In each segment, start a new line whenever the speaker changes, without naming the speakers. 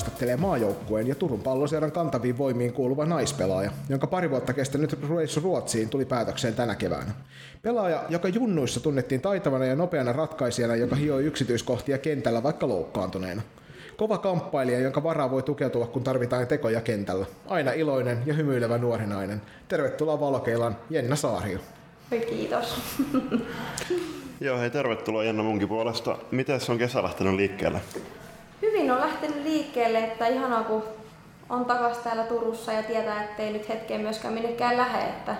haistattelee maajoukkueen ja Turun palloseuran kantaviin voimiin kuuluva naispelaaja, jonka pari vuotta kestänyt reissu Ruotsiin tuli päätökseen tänä keväänä. Pelaaja, joka junnuissa tunnettiin taitavana ja nopeana ratkaisijana, joka hioi yksityiskohtia kentällä vaikka loukkaantuneena. Kova kamppailija, jonka varaa voi tukeutua, kun tarvitaan tekoja kentällä. Aina iloinen ja hymyilevä nuori nainen. Tervetuloa Valokeilan Jenna Saario.
Kiitos.
Joo, hei tervetuloa Jenna munkin puolesta. Miten on kesä lähtenyt liikkeelle?
Hyvin on lähtenyt liikkeelle, että ihanaa kun on takas täällä Turussa ja tietää, ettei nyt hetkeen myöskään minnekään lähe. Että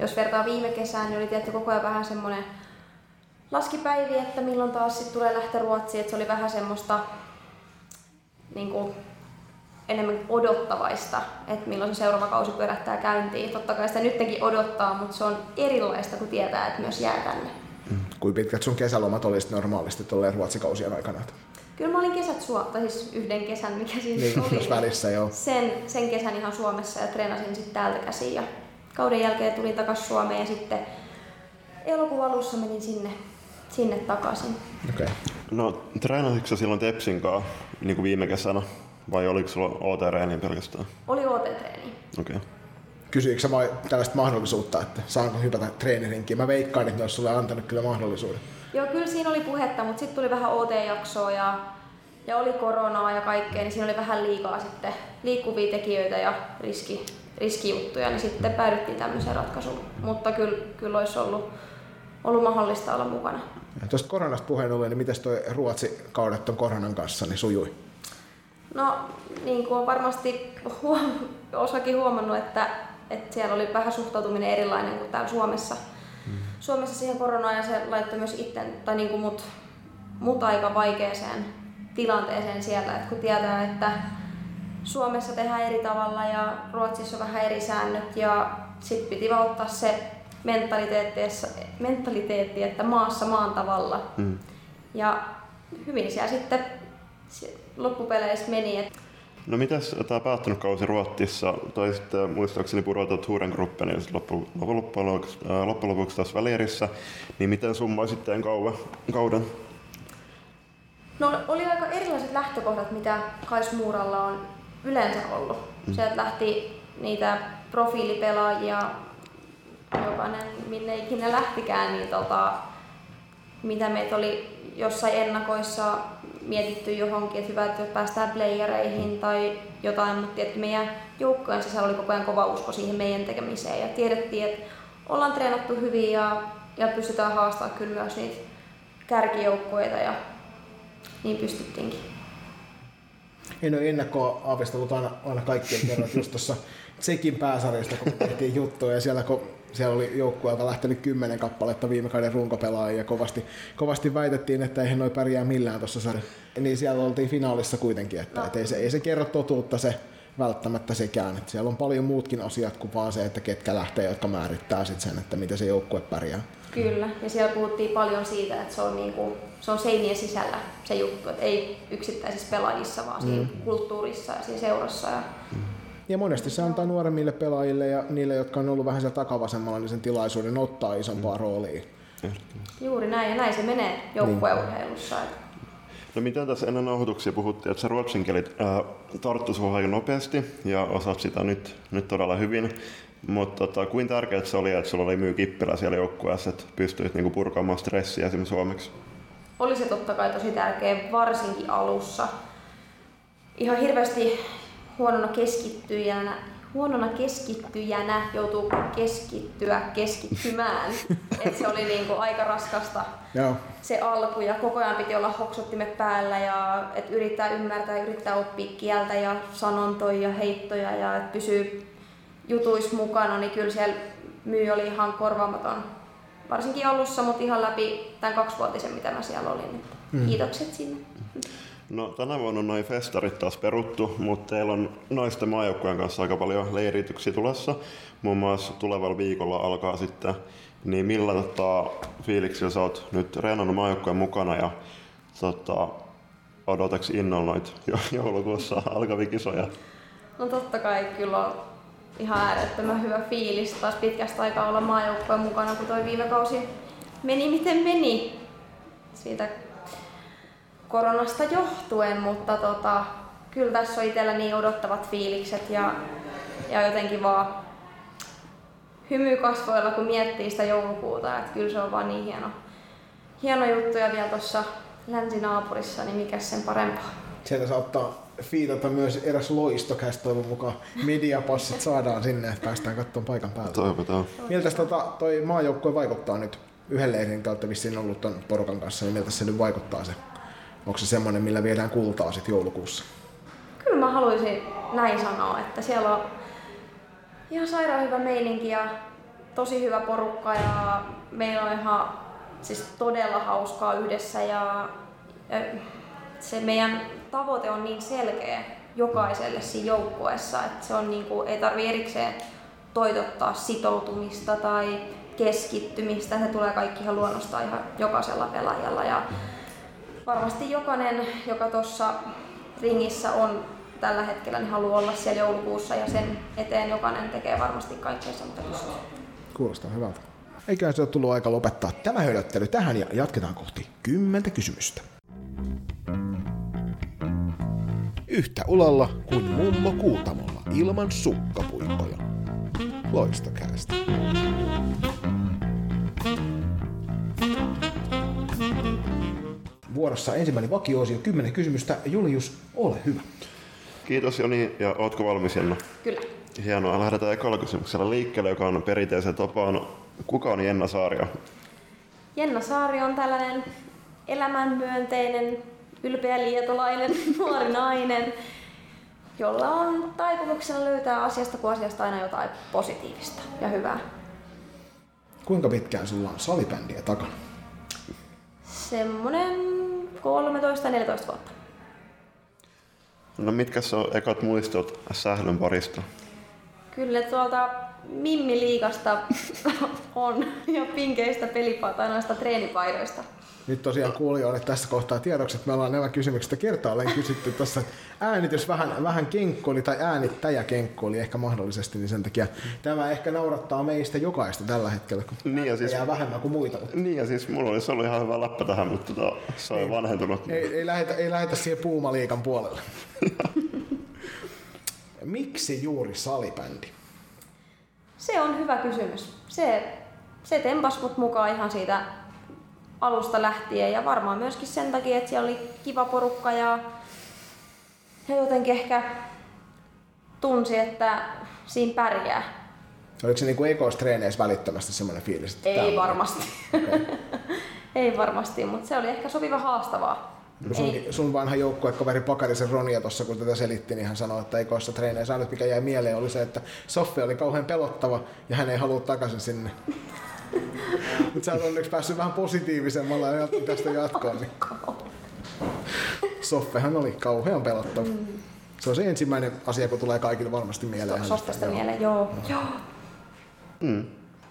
jos vertaa viime kesään, niin oli tietty koko ajan vähän semmoinen laskipäivi, että milloin taas sit tulee lähteä Ruotsiin, että se oli vähän semmoista niin kuin, enemmän odottavaista, että milloin se seuraava kausi pyörähtää käyntiin. Totta kai sitä nytkin odottaa, mutta se on erilaista, kun tietää, että myös jää tänne.
Mm. Kuinka pitkät sun kesälomat olisi normaalisti tuolleen ruotsikausien aikana?
Kyllä mä olin kesät Suo- tai siis yhden kesän, mikä siis
niin,
oli.
välissä, joo.
Sen, sen kesän ihan Suomessa ja treenasin sitten täältä käsin. Ja kauden jälkeen tulin takaisin Suomeen ja sitten elokuun alussa menin sinne, sinne takaisin.
Okay.
No treenasitko silloin Tepsin kanssa niin kuin viime kesänä vai oliko sulla OT-reeni pelkästään?
Oli OT-treeni.
Okei. Okay.
Kysyikö sä tällaista mahdollisuutta, että saanko hypätä treenirinkiin? Mä veikkaan, että ne olisi sulle antanut kyllä mahdollisuuden.
Joo, kyllä siinä oli puhetta, mutta sitten tuli vähän OT-jaksoa ja, ja oli koronaa ja kaikkea, niin siinä oli vähän liikaa sitten liikkuvia tekijöitä ja riski, riskijuttuja, niin sitten päädyttiin tämmöiseen ratkaisuun. Mutta kyllä, kyllä olisi ollut, ollut mahdollista olla mukana.
Ja tuosta koronasta puheen ollen, niin miten toi Ruotsi kaudet on koronan kanssa niin sujui?
No, niin kuin on varmasti huom- osakin huomannut, että, että siellä oli vähän suhtautuminen erilainen kuin täällä Suomessa. Suomessa siihen koronaan ja se laittoi myös itse, tai niin kuin mut, mut aika vaikeaseen tilanteeseen siellä, että kun tietää, että Suomessa tehdään eri tavalla ja Ruotsissa on vähän eri säännöt ja sitten piti vaan ottaa se mentaliteetti, mentaliteetti että maassa maan tavalla. Mm. Ja hyvin siellä sitten loppupeleissä meni. Että
No mitäs tämä päättynyt kausi Ruotsissa, toi sitten muistaakseni purota Turen Gruppen ja loppujen lopuksi, loppu lopuksi taas välierissä, niin miten summaisit kauan, kauden?
No oli aika erilaiset lähtökohdat, mitä Kais Muuralla on yleensä ollut. Mm. Sieltä lähti niitä profiilipelaajia, jokainen minne ikinä lähtikään, niin tota, mitä meitä oli jossain ennakoissa mietitty johonkin, että hyvä, että päästään playereihin tai jotain, mutta että meidän joukkojen sisällä oli koko ajan kova usko siihen meidän tekemiseen ja tiedettiin, että ollaan treenattu hyvin ja, ja pystytään haastamaan kyllä myös niitä kärkijoukkoita ja niin pystyttiinkin.
En ole ennakkoa aavistellut aina, aina kaikkien kerrat just tuossa Tsekin pääsarjasta, kun tehtiin juttuja ja siellä kun siellä oli joukkueelta lähtenyt kymmenen kappaletta viime kauden runkopelaajia ja kovasti, kovasti väitettiin, että eihän noi pärjää millään tuossa sarjassa. Niin siellä oltiin finaalissa kuitenkin, että no. et ei, se, ei se kerro totuutta se välttämättä sekään. Että siellä on paljon muutkin asiat kuin vaan se, että ketkä lähtee, jotka määrittää sit sen, että miten se joukkue pärjää.
Kyllä, ja siellä puhuttiin paljon siitä, että se on, niinku, se on seinien sisällä se juttu, että ei yksittäisissä pelaajissa, vaan siinä mm. kulttuurissa ja siinä seurassa. Ja... Mm
ja monesti se antaa nuoremmille pelaajille ja niille, jotka on ollut vähän siellä takavasemmalla, niin sen tilaisuuden ottaa isompaa mm. roolia.
Juuri näin, ja näin se menee joukkueurheilussa. Niin.
No miten tässä ennen nauhoituksia puhuttiin, että sä ruotsin kielit tarttu sinua aika nopeasti ja osaat sitä nyt, nyt todella hyvin. Mutta tota, kuinka tärkeää se oli, että sulla oli myy kippilä siellä joukkueessa, että pystyit niinku purkaamaan stressiä esimerkiksi suomeksi?
Oli se totta kai tosi tärkeä, varsinkin alussa. Ihan hirveästi huonona keskittyjänä, huonona keskittyjänä joutuu keskittyä keskittymään. Et se oli niinku aika raskasta Joo. se alku ja koko ajan piti olla hoksottimet päällä ja et yrittää ymmärtää, yrittää oppia kieltä ja sanontoja ja heittoja ja et pysyy jutuis mukana, niin kyllä siellä myy oli ihan korvaamaton. Varsinkin alussa, mutta ihan läpi tämän kaksivuotisen, mitä mä siellä olin. Mm. Kiitokset sinne.
No tänä vuonna on noin festarit taas peruttu, mutta teillä on naisten maajoukkueen kanssa aika paljon leirityksiä tulossa. Muun muassa tulevalla viikolla alkaa sitten. Niin millä tota, fiiliksillä sä oot nyt reenannut maajoukkueen mukana ja tota, odotaks innolla noita joulukuussa alkavia kisoja?
No totta kai kyllä on ihan äärettömän hyvä fiilis taas pitkästä aikaa olla maajoukkueen mukana, kun toi viime kausi meni miten meni. Siitä koronasta johtuen, mutta tota, kyllä tässä on itsellä niin odottavat fiilikset ja, ja jotenkin vaan hymy kasvoilla, kun miettii sitä joulukuuta, että kyllä se on vaan niin hieno, hieno juttu ja vielä tuossa länsinaapurissa, niin mikä sen parempaa.
Sieltä saattaa fiitata myös eräs loistokäs toivon mukaan mediapassit saadaan sinne, että päästään katsomaan paikan päältä.
Toivotaan.
Miltä tota, toi maajoukkue vaikuttaa nyt yhden leirin, olette vissiin ollut ton porukan kanssa, niin miltä se nyt vaikuttaa se? Onko se semmoinen, millä viedään kultaa sitten joulukuussa?
Kyllä mä haluaisin näin sanoa, että siellä on ihan sairaan hyvä meininki ja tosi hyvä porukka ja meillä on ihan siis todella hauskaa yhdessä ja, se meidän tavoite on niin selkeä jokaiselle siinä joukkueessa, että se on niin kuin, ei tarvi erikseen toitottaa sitoutumista tai keskittymistä, se tulee kaikki ihan luonnosta ihan jokaisella pelaajalla ja varmasti jokainen, joka tuossa ringissä on tällä hetkellä, niin haluaa olla siellä joulukuussa ja sen eteen jokainen tekee varmasti kaikkeensa, mitä pystyy.
Kuulostaa hyvältä. Eiköhän se ole tullut aika lopettaa tämä höydöttely tähän ja jatketaan kohti kymmentä kysymystä. Yhtä ulalla kuin mummo Kuutamolla ilman sukkapuikkoja. Loistokäästä. Vuorossa ensimmäinen vakioosio, kymmenen kysymystä. Julius, ole hyvä.
Kiitos Joni ja ootko valmis Jenna?
Kyllä.
Hienoa. Lähdetään ekalla kysymyksellä liikkeelle, joka on perinteisen tapaan. Kuka on Jenna Saaria?
Jenna Saari on tällainen elämänmyönteinen, ylpeä lietolainen nuori nainen, jolla on taipumuksena löytää asiasta kuin asiasta aina jotain positiivista ja hyvää.
Kuinka pitkään sulla on salibändiä takana?
Semmonen 13-14 vuotta.
No mitkä on ekat muistot sählyn parista?
Kyllä tuolta Mimmi Liikasta on ja pinkeistä pelipaita tai noista treenipaidoista.
Nyt tosiaan kuulijoille tässä kohtaa tiedoksi, että me ollaan nämä kysymykset kertaalleen kysytty tuossa. Äänitys vähän, vähän kenkkoili tai äänittäjä kenkkoili ehkä mahdollisesti, niin sen takia tämä ehkä naurattaa meistä jokaista tällä hetkellä, kun
Niin ja siis,
jää vähemmän kuin muita. Mutta
niin ja siis mulla olisi ollut ihan hyvä läppä tähän, mutta tota, se on vanhentunut.
ei, ei, lähetä, ei lähetä siihen puumaliikan puolelle. Miksi juuri salibändi?
Se on hyvä kysymys. Se, se tempas mut mukaan ihan siitä alusta lähtien ja varmaan myöskin sen takia, että siellä oli kiva porukka ja, ja jotenkin ehkä tunsi, että siinä pärjää.
Oliko se niinku ekoissa treeneissä välittömästi semmoinen fiilis? Että
Ei varmasti.
Okei.
Ei varmasti, mutta se oli ehkä sopiva haastavaa.
Sun,
Ei,
sun vanha joukkuekaveri Pakarisen Ronia tuossa, kun tätä selitti, niin hän sanoi, että ekoissa treeneissä ainut mikä jäi mieleen oli se, että Soffe oli kauhean pelottava ja hän ei halua takaisin sinne. Mutta sä oot onneksi päässyt vähän positiivisemmalla ja tästä jatkoon. Niin. Soffehan oli kauhean pelottava. Se on se ensimmäinen asia, kun tulee kaikille varmasti mieleen. hänestä.
Softasta
Joo.
mieleen, joo. joo.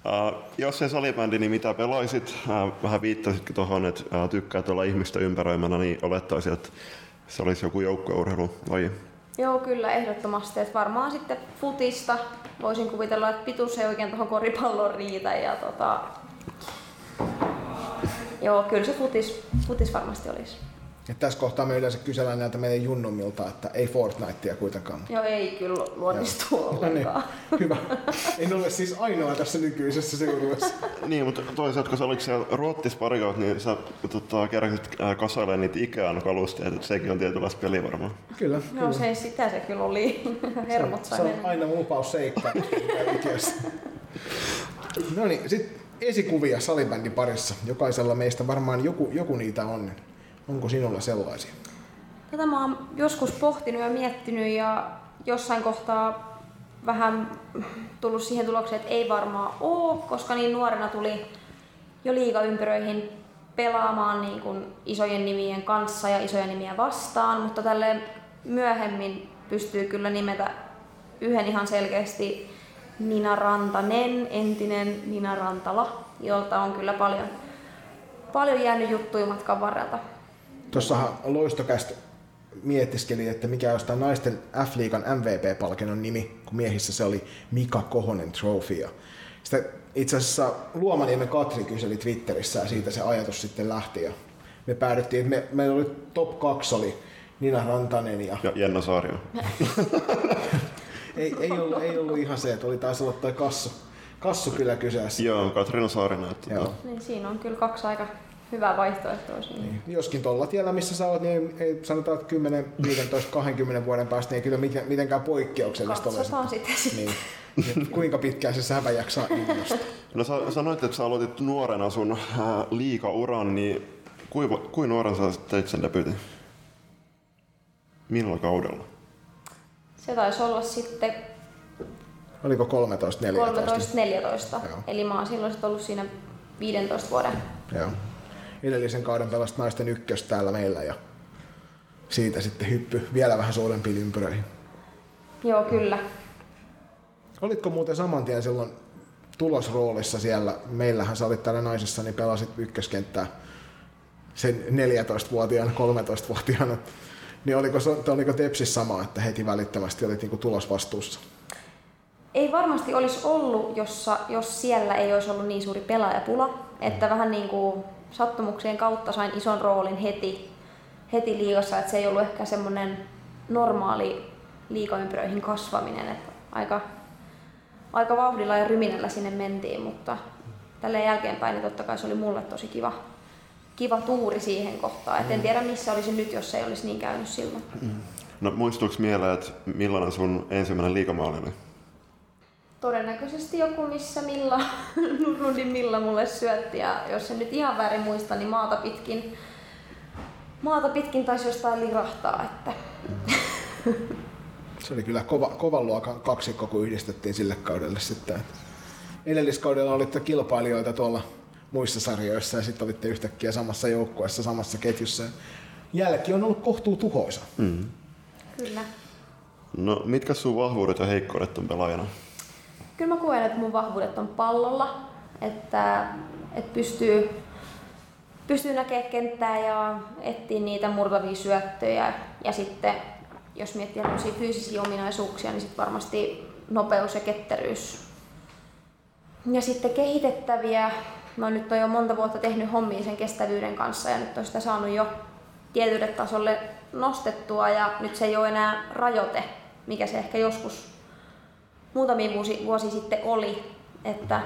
Uh, jos ei salibändi, niin mitä pelaisit? Uh, vähän viittasitkin tuohon, että uh, tykkäät olla ihmistä ympäröimänä, niin olettaisin, että se olisi joku joukkueurheilulaji.
Joo, kyllä ehdottomasti. Et varmaan sitten futista voisin kuvitella, että pituus ei oikein tuohon koripalloon riitä. Ja tota... Joo, kyllä se futis, futis varmasti olisi.
Et tässä kohtaa me yleensä kysellään näiltä meidän junnummilta, että ei Fortnitea kuitenkaan.
Joo, ei kyllä luonnistu
No niin,
ollenkaan.
hyvä. En ole siis ainoa tässä nykyisessä seurueessa.
Niin, mutta toisaalta kun sä olit siellä Ruottis pari kautta, niin sä tota, keräsit äh, kasailemaan niitä Ikean kalusteita, että sekin on tietynlaista peli varmaan.
Kyllä,
Joo,
kyllä.
se, sitä se kyllä oli. Hermot
se on aina lupaus seikkaa Ikeassa. No niin, sitten esikuvia salibändin parissa. Jokaisella meistä varmaan joku, joku niitä on. Onko sinulla sellaisia?
Tätä mä oon joskus pohtinut ja miettinyt ja jossain kohtaa vähän tullut siihen tulokseen, että ei varmaan oo, koska niin nuorena tuli jo liigaympyröihin pelaamaan niin kuin isojen nimien kanssa ja isoja nimiä vastaan, mutta tälle myöhemmin pystyy kyllä nimetä yhden ihan selkeästi Nina Rantanen, entinen Nina Rantala, jolta on kyllä paljon, paljon jäänyt juttuja matkan varrelta.
Tuossahan loistokästä mietiskeli, että mikä olisi tämä naisten F-liigan MVP-palkinnon nimi, kun miehissä se oli Mika Kohonen Trophy. Ja sitä itse asiassa Luomaniemen Katri kyseli Twitterissä ja siitä se ajatus sitten lähti. Ja me päädyttiin, että me, meillä oli top 2 oli Nina Rantanen ja
Ja Jenna Saario.
ei, ei, ollut, ei ollut ihan se, että oli taisi olla toi kassu, kassu kyllä kyseessä.
Joo, Katriina Saarinen. Että
Joo.
Niin siinä on kyllä kaksi aika hyvää vaihtoehtoa siinä.
Niin. Joskin tuolla tiellä, missä sä oot, niin ei, ei sanotaan, että 10, 15, 20 vuoden päästä niin ei kyllä miten- mitenkään poikkeuksellista ole.
Katsotaan sitten. sitten.
Niin. Niin, Kuinka pitkään se sävä jaksaa innostaa.
No sä sanoit, että sä aloitit nuorena sun äh, liikauran, niin kuinka kuin nuoren sä teit sen debyytin? Millä kaudella?
Se taisi olla sitten
Oliko 13, 14?
13-14.
Joo.
Eli mä oon silloin ollut siinä 15 vuoden.
Joo. Edellisen kauden pelasi naisten ykkös täällä meillä ja siitä sitten hyppy vielä vähän suurempiin ympyröihin.
Joo, kyllä.
Olitko muuten saman tien silloin tulosroolissa siellä? Meillähän sä olit täällä naisissa, niin pelasit ykköskenttää sen 14-vuotiaana, 13-vuotiaana. Niin oliko, se- oliko Tepsis sama, että heti välittömästi olit niinku tulosvastuussa?
Ei varmasti olisi ollut, jossa, jos siellä ei olisi ollut niin suuri pelaajapula. Että vähän niin kuin sattumuksien kautta sain ison roolin heti, heti liigassa, että se ei ollut ehkä semmoinen normaali liigaympyröihin kasvaminen. Että aika, aika vauhdilla ja ryminällä sinne mentiin, mutta tällä jälkeenpäin niin totta kai se oli mulle tosi kiva, kiva tuuri siihen kohtaan. Et en tiedä missä olisin nyt, jos ei olisi niin käynyt silloin.
No muistuuko mieleen, että millainen sun ensimmäinen liikamaali oli?
Todennäköisesti joku, missä Milla, Nurundin Milla mulle syötti ja jos en nyt ihan väärin muista, niin maata pitkin, maata pitkin taisi jostain lirahtaa. Että
Se oli kyllä kova, kovan luokan kaksikko, kun yhdistettiin sille kaudelle sitten. Edelliskaudella olitte kilpailijoita tuolla muissa sarjoissa ja sitten olitte yhtäkkiä samassa joukkueessa, samassa ketjussa. Jälki on ollut kohtuu tuhoisa.
Mm.
kyllä.
No mitkä sun vahvuudet ja heikkoudet on pelaajana?
Kyllä mä koen, että mun vahvuudet on pallolla, että, että pystyy, pystyy näkemään kenttää ja etsiä niitä murtavia syöttöjä. Ja sitten jos miettii fyysisiä ominaisuuksia, niin sitten varmasti nopeus ja ketteryys. Ja sitten kehitettäviä. Mä oon nyt on jo monta vuotta tehnyt hommia sen kestävyyden kanssa ja nyt on sitä saanut jo tietylle tasolle nostettua ja nyt se ei ole enää rajoite, mikä se ehkä joskus muutamia vuosi, vuosi sitten oli, että,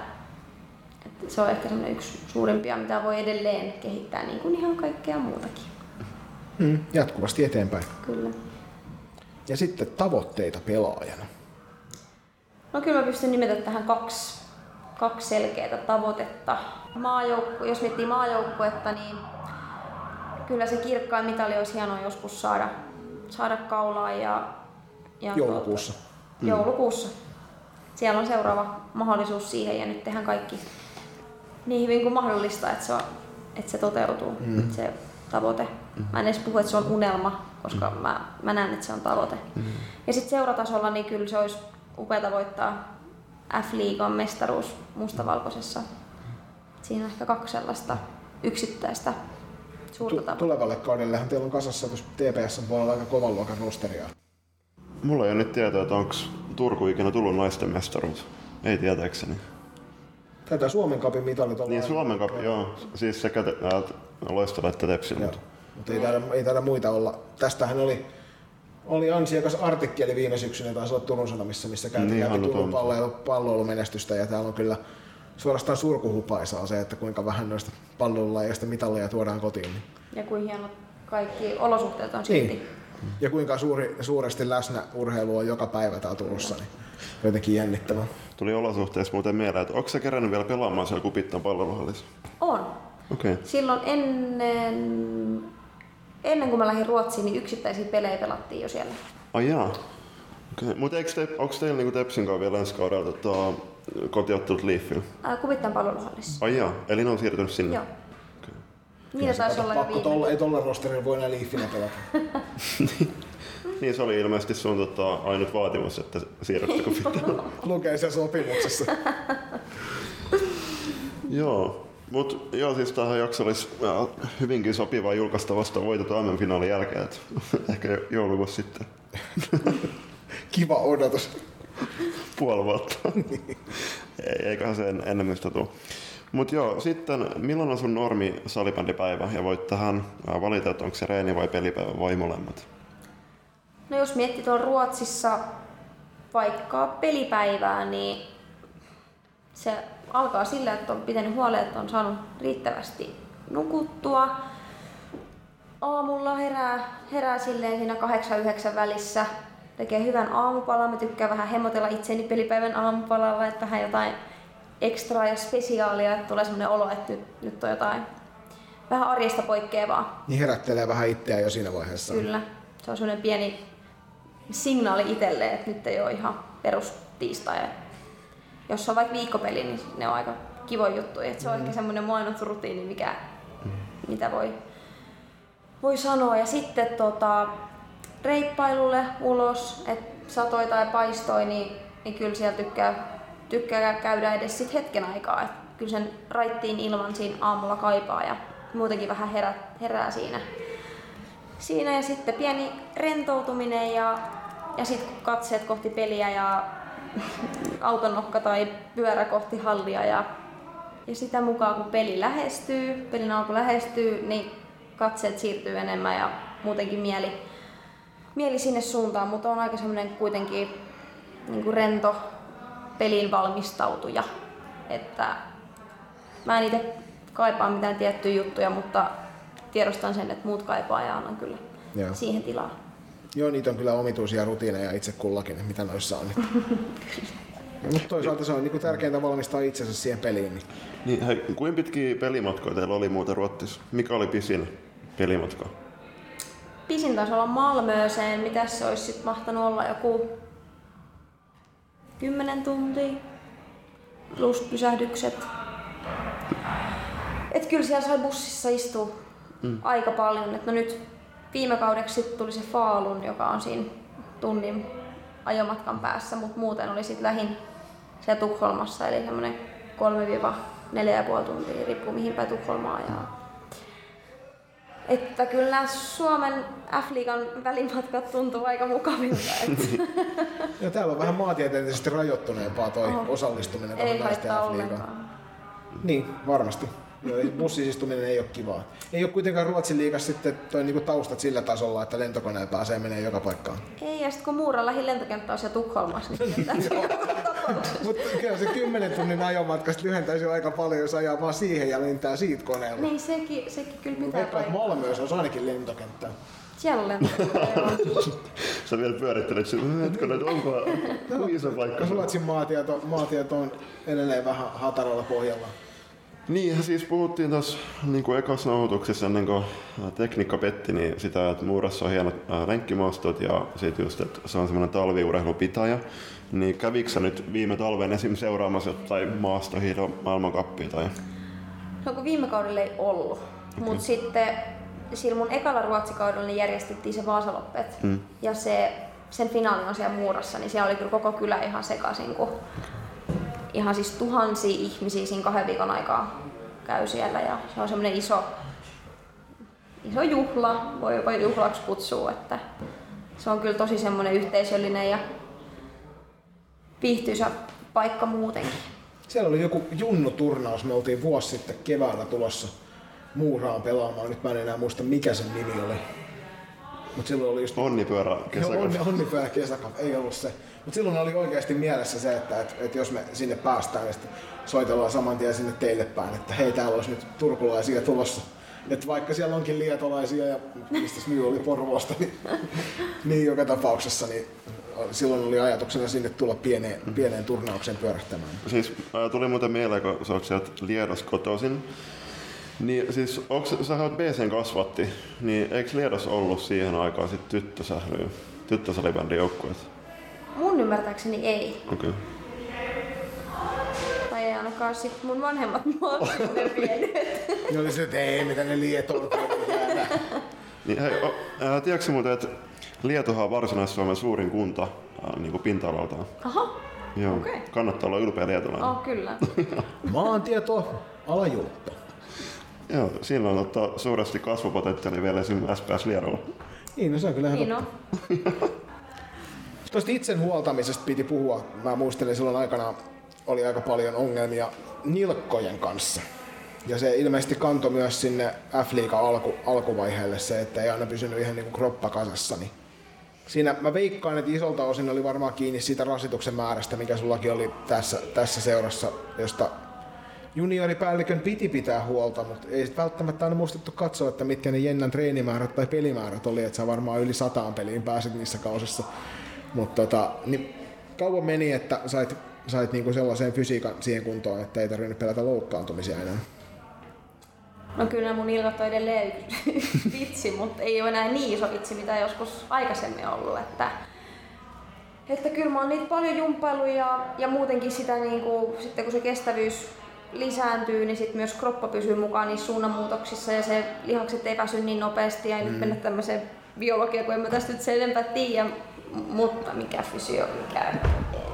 että se on ehkä semmoinen yksi suurimpia, mitä voi edelleen kehittää, niin kuin ihan kaikkea muutakin.
Mm, jatkuvasti eteenpäin.
Kyllä.
Ja sitten tavoitteita pelaajana.
No kyllä mä pystyn nimetä tähän kaksi, kaksi selkeää tavoitetta. Maajoukku, jos miettii maajoukkuetta, niin kyllä se kirkkain mitali olisi hienoa joskus saada, saada kaulaan ja, ja
Joulukuussa.
Tuota, joulukuussa. Siellä on seuraava mahdollisuus siihen ja nyt tehdään kaikki niin hyvin kuin mahdollista, että se, on, että se toteutuu, mm. se tavoite. Mä en edes puhu, että se on unelma, koska mä, mä näen, että se on tavoite. Mm. Ja sitten seuratasolla niin kyllä se olisi upeata voittaa F-liigan mestaruus mustavalkoisessa. Siinä on ehkä kaksi sellaista yksittäistä suurta tavoitetta.
tulevalle kaudellehan teillä on kasassa tuossa TPS puolella aika kovan luokan rosteria.
Mulla ei ole nyt tietoa, että onko Turku ikinä tullut naisten mestaruus. Ei tietääkseni.
Tätä Suomen kapin mitalit on
Niin Suomen Cup, joo. Siis sekä te, äh, loistava että tepsi. Mutta
Mutta ei taida, ei taida muita olla. Tästähän oli, oli ansiokas artikkeli viime syksynä, taisi olla Turun Sanomissa, missä käytiin
Niin,
läpi Turun palloilu, palloilumenestystä ja täällä on kyllä suorastaan surkuhupaisaa se, että kuinka vähän noista palloilulajeista mitalleja tuodaan kotiin. Niin.
Ja kuin hienot kaikki olosuhteet on silti.
Niin. Ja kuinka suuri, suuresti läsnä urheilu on joka päivä täällä Turussa, niin jotenkin jännittävää.
tuli olosuhteessa muuten mieleen, että onko sä kerännyt vielä pelaamaan siellä Kupittan palveluhallissa?
On.
Okei. Okay.
Silloin ennen, ennen kuin mä lähdin Ruotsiin, niin yksittäisiä pelejä pelattiin jo siellä.
Ai jaa. Okay. Mutta te, onko teillä niinku Tepsin kanssa vielä ensi kaudella tota, kotiottelut Leafillä?
Ää, Kuvittain palveluhallissa.
Ai jaa, eli ne on siirtynyt sinne?
Joo. Niitä taisi olla jo
Pakko tolla, ei tolla rosterilla voi enää liiffinä pelata.
Niin se oli ilmeisesti sun tota, ainut vaatimus, että siirrytte Kupittaan.
Lukee siellä sopimuksessa.
joo. Mut joo, siis tähän jakso olisi äh, hyvinkin sopivaa julkaista vasta voitettu MM-finaalin jälkeen, et ehkä jo- joulukuussa sitten
Kiva odotus.
puoli vuotta. Ei, eiköhän se en, ennen muista tuu. Mut joo, sitten milloin on sun normi salibändipäivä ja voit tähän äh, valita, että onko se reeni vai pelipäivä vai molemmat?
No jos miettii tuolla Ruotsissa vaikka pelipäivää, niin se alkaa sillä, että on pitänyt huolen, että on saanut riittävästi nukuttua. Aamulla herää, herää silleen siinä 8-9 välissä, tekee hyvän aamupalan. Mä tykkään vähän hemotella itseni pelipäivän aamupalalla, että vähän jotain ekstraa ja spesiaalia, että tulee sellainen olo, että nyt, nyt on jotain vähän arjesta poikkeavaa.
Niin herättelee vähän itseään jo siinä vaiheessa.
Kyllä. Se on sellainen pieni signaali itselle, että nyt ei ole ihan perus tiistai. Jos on vaikka viikkopeli, niin ne on aika kivo juttu. Että se on mm. ehkä semmoinen mainittu rutiini, mikä, mm. mitä voi, voi sanoa. Ja sitten tota, reippailulle ulos, että satoi tai paistoi, niin, niin kyllä siellä tykkää, tykkää käydä edes sit hetken aikaa. Et kyllä sen raittiin ilman siinä aamulla kaipaa ja muutenkin vähän herää, herää siinä. Siinä ja sitten pieni rentoutuminen ja, ja sitten katseet kohti peliä ja auton nokka tai pyörä kohti hallia ja, ja sitä mukaan kun peli lähestyy, pelin alku lähestyy, niin katseet siirtyy enemmän ja muutenkin mieli, mieli sinne suuntaan, mutta on aika semmoinen kuitenkin niin kuin rento pelin valmistautuja. Että mä en itse kaipaa mitään tiettyjä juttuja, mutta tiedostan sen, että muut kaipaa ja annan kyllä Joo. siihen tilaa.
Joo, niitä on kyllä omituisia rutiineja itse kullakin, mitä noissa on. Mutta toisaalta se on niin tärkeintä valmistaa itsensä siihen peliin. Niin,
niin hei, kuinka pitkiä pelimatkoja teillä oli muuten Ruotsissa? Mikä oli pisin pelimatka?
Pisin taisi olla Malmööseen. Mitä se olisi sitten mahtanut olla? Joku 10 tuntia plus pysähdykset. Et kyllä siellä sai bussissa istua mm. aika paljon. Et no nyt viime kaudeksi tuli se Faalun, joka on siinä tunnin ajomatkan päässä, mutta muuten oli sitten lähin siellä Tukholmassa, eli semmoinen 3-4,5 tuntia, riippuu mihin päin Tukholmaa. Ja... Että kyllä Suomen F-liigan välimatkat tuntuu aika mukavilta. Että...
ja täällä on vähän maantieteellisesti rajoittuneempaa toi oh. osallistuminen
Ei haittaa ollenkaan.
Niin, varmasti. Joo, bussisistuminen ei ole kivaa. Ei ole kuitenkaan Ruotsin liigassa sitten toi niinku taustat sillä tasolla, että lentokoneella pääsee menee joka paikkaan.
Ei, ja sitten kun Muuran lähin lentokenttä on siellä Tukholmassa, niin
Mutta kyllä se 10 tunnin ajomatkasta lyhentäisi aika paljon, jos ajaa vaan siihen ja lentää siitä koneella.
Niin, sekin, sekin kyllä pitää
paikkaa. Malmöössä on ainakin lentokenttä.
Siellä on lentokenttä.
Sä vielä pyörittelet, että onko iso paikka.
Ruotsin maatieto, maatieto on edelleen vähän hataralla pohjalla.
Niin, siis puhuttiin tuossa niin kuin ekassa nauhoituksessa ennen kuin tekniikka petti, niin sitä, että Muurassa on hienot lenkkimaastot ja sitten just, että se on semmoinen talviurheilupitäjä. Niin kävikö sä nyt viime talven esim. seuraamassa jotain maastohiidon maailmankappia? Tai?
No kun viime kaudella ei ollut, okay. mutta sitten sillä mun ekalla ruotsikaudella niin järjestettiin se Vaasaloppet hmm. ja se, sen finaali on siellä Muurassa, niin siellä oli kyllä koko kylä ihan sekaisin, kun ihan siis tuhansia ihmisiä siinä kahden viikon aikaa käy siellä ja se on semmoinen iso, iso juhla, voi jopa juhlaksi kutsua, että se on kyllä tosi semmoinen yhteisöllinen ja viihtyisä paikka muutenkin.
Siellä oli joku junnuturnaus, me oltiin vuosi sitten keväällä tulossa Muuraan pelaamaan, nyt mä en enää muista mikä sen nimi oli.
Mut silloin oli just... Onnipyörä kesäkausi.
Onni, onnipyörä kesäkausi, ei ollut se. Mutta silloin oli oikeasti mielessä se, että, että, että jos me sinne päästään, niin soitellaan saman tien sinne teille päin, että hei, täällä olisi nyt turkulaisia tulossa. Että vaikka siellä onkin lietolaisia ja mistä Smy oli Porvoosta, niin, niin joka tapauksessa niin silloin oli ajatuksena sinne tulla pieneen, pieneen turnaukseen pyörähtämään.
Siis tuli muuten mieleen, kun sä oot sieltä Liedos kotoisin, niin siis onks, sä oot BCn kasvatti, niin eikö Liedos ollut siihen aikaan sitten tyttösählyä, tyttösalibändin joukkueet?
Mun ymmärtääkseni ei.
Okei. Okay.
Tai ei ainakaan sit mun vanhemmat mua vienyt.
ne oli se, että ei, mitä ne lietoon
niin, hei, o, ää, tiedätkö muuten, että Lietohan on Varsinais-Suomen suurin kunta ää, niin kuin pinta-alaltaan.
Aha.
Joo, okay. kannattaa olla ylpeä lietolainen.
Oh, kyllä.
Maantieto, alajulppa.
Joo, siinä on ottaa suuresti kasvupotentiaali vielä esimerkiksi SPS Liedolla.
Niin, no se on kyllä
ihan niin
Tuosta itsen huoltamisesta piti puhua. Mä muistelin silloin aikana oli aika paljon ongelmia nilkkojen kanssa. Ja se ilmeisesti kantoi myös sinne f alku, alkuvaiheelle se, että ei aina pysynyt ihan niin kuin kroppa kasassa. Niin siinä mä veikkaan, että isolta osin oli varmaan kiinni siitä rasituksen määrästä, mikä sullakin oli tässä, tässä seurassa, josta junioripäällikön piti pitää huolta, mutta ei välttämättä aina muistettu katsoa, että mitkä ne Jennän treenimäärät tai pelimäärät oli, että sä varmaan yli sataan peliin pääsit niissä kausissa. Mutta tota, niin kauan meni, että sait, sait niinku sellaiseen fysiikan siihen kuntoon, että ei tarvinnut pelätä loukkaantumisia enää.
No kyllä mun ilmat on edelleen vitsi, mutta ei ole enää niin iso vitsi, mitä joskus aikaisemmin ollut. Että, että kyllä mä oon niitä paljon jumppailu ja, ja muutenkin sitä niin kuin, sitten kun se kestävyys lisääntyy, niin sitten myös kroppa pysyy mukaan niissä suunnanmuutoksissa ja se lihakset ei väsy niin nopeasti ja mm. nyt mennä tämmöiseen biologiaan, kun en mä tästä nyt sen enempää tiedä, mutta mikä fysio, mikä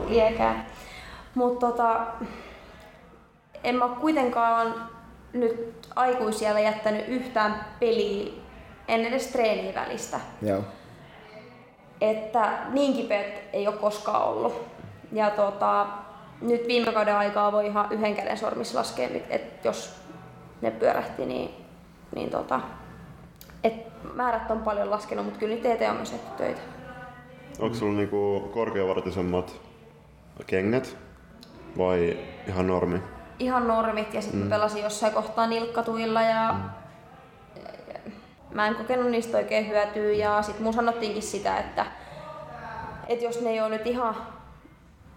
liekää. Mutta tota, en mä kuitenkaan nyt aikuisiellä jättänyt yhtään peliä en edes treeniä välistä.
Joo.
Että niin kipeät ei ole koskaan ollut. Ja tota, nyt viime kauden aikaa voi ihan yhden käden sormissa laskea, että jos ne pyörähti, niin, niin tota, et määrät on paljon laskenut, mutta kyllä niitä on myös töitä.
Onko sulla niinku korkeavartisemmat kengät vai ihan normi?
Ihan normit ja sitten mm. pelasin jossain kohtaa nilkkatuilla ja, mm. ja, ja mä en kokenut niistä oikein hyötyä ja sitten mun sanottiinkin sitä, että, että jos ne ei ole nyt ihan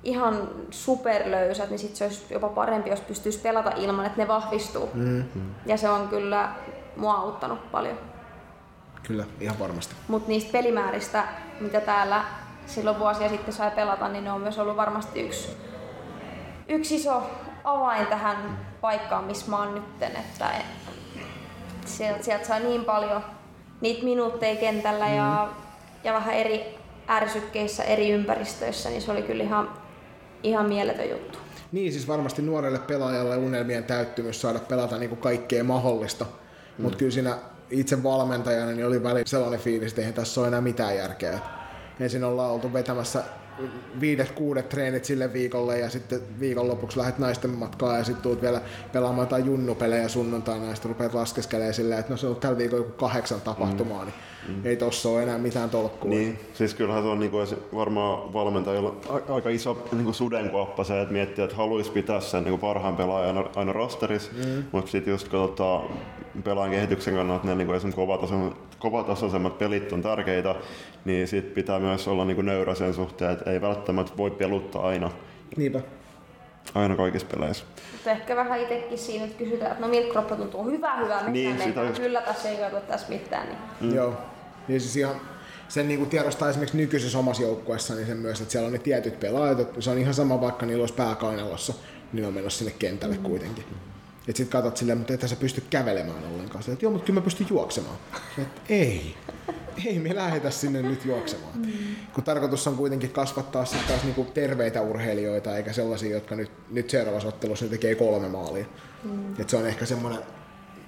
ihan superlöysät, niin sit se olisi jopa parempi, jos pystyisi pelata ilman, että ne vahvistuu. Mm-hmm. Ja se on kyllä mua auttanut paljon.
Kyllä, ihan varmasti.
Mutta niistä pelimääristä, mitä täällä silloin vuosia sitten sai pelata, niin ne on myös ollut varmasti yksi, yksi iso avain tähän paikkaan, missä mä oon nytten. Että sieltä, sieltä saa niin paljon niitä minuutteja kentällä mm. ja, ja vähän eri ärsykkeissä, eri ympäristöissä, niin se oli kyllä ihan ihan mieletön juttu.
Niin, siis varmasti nuorelle pelaajalle unelmien täyttymys saada pelata niin kuin kaikkea mahdollista. Mm. Mutta kyllä siinä itse valmentajana niin oli väliin sellainen fiilis, että eihän tässä ole enää mitään järkeä. Ensin ollaan oltu vetämässä viidet, kuudet treenit sille viikolle ja sitten viikonlopuksi lähdet naisten matkaan ja sitten tuut vielä pelaamaan jotain junnupelejä sunnuntaina ja sitten rupeat laskeskelemaan silleen, että no se on tällä viikolla joku kahdeksan tapahtumaa, mm. niin mm. ei tossa ole enää mitään tolkkua.
Niin, siis kyllähän se on niinku varmaan valmentajilla aika iso niinku sudenkuoppa se, että miettii, että haluaisi pitää sen niinku parhaan pelaajan aina, aina rosterissa, mm. mutta sitten just katsotaan pelaajan kehityksen kannalta ne niinku kovatasoisemmat, kovatasoisemmat pelit on tärkeitä, niin sit pitää myös olla niinku nöyrä sen suhteen, että ei välttämättä voi peluttaa aina.
Niinpä.
Aina kaikissa peleissä.
Mutta ehkä vähän itsekin siinä, että kysytään, että no miltä kroppa tuntuu hyvä, hyvä, niin, sitä just... kyllä tässä ei ole tässä mitään. Niin.
Mm. Joo. Niin siis ihan sen niin kuin tiedostaa esimerkiksi nykyisessä omassa joukkueessa, niin sen myös, että siellä on ne tietyt pelaajat, että se on ihan sama vaikka niillä olisi pääkainalossa, niin on menossa sinne kentälle mm. kuitenkin. Että sit katsot silleen, mutta et sä pysty kävelemään ollenkaan. Sä, että joo, mutta kyllä mä pystyn juoksemaan. Sä, että ei. Ei me lähetä sinne nyt juoksemaan. Mm. Kun tarkoitus on kuitenkin kasvattaa sitten taas niinku terveitä urheilijoita, eikä sellaisia, jotka nyt, nyt seuraavassa ottelussa ne tekee kolme maalia. Mm. Et se on ehkä semmoinen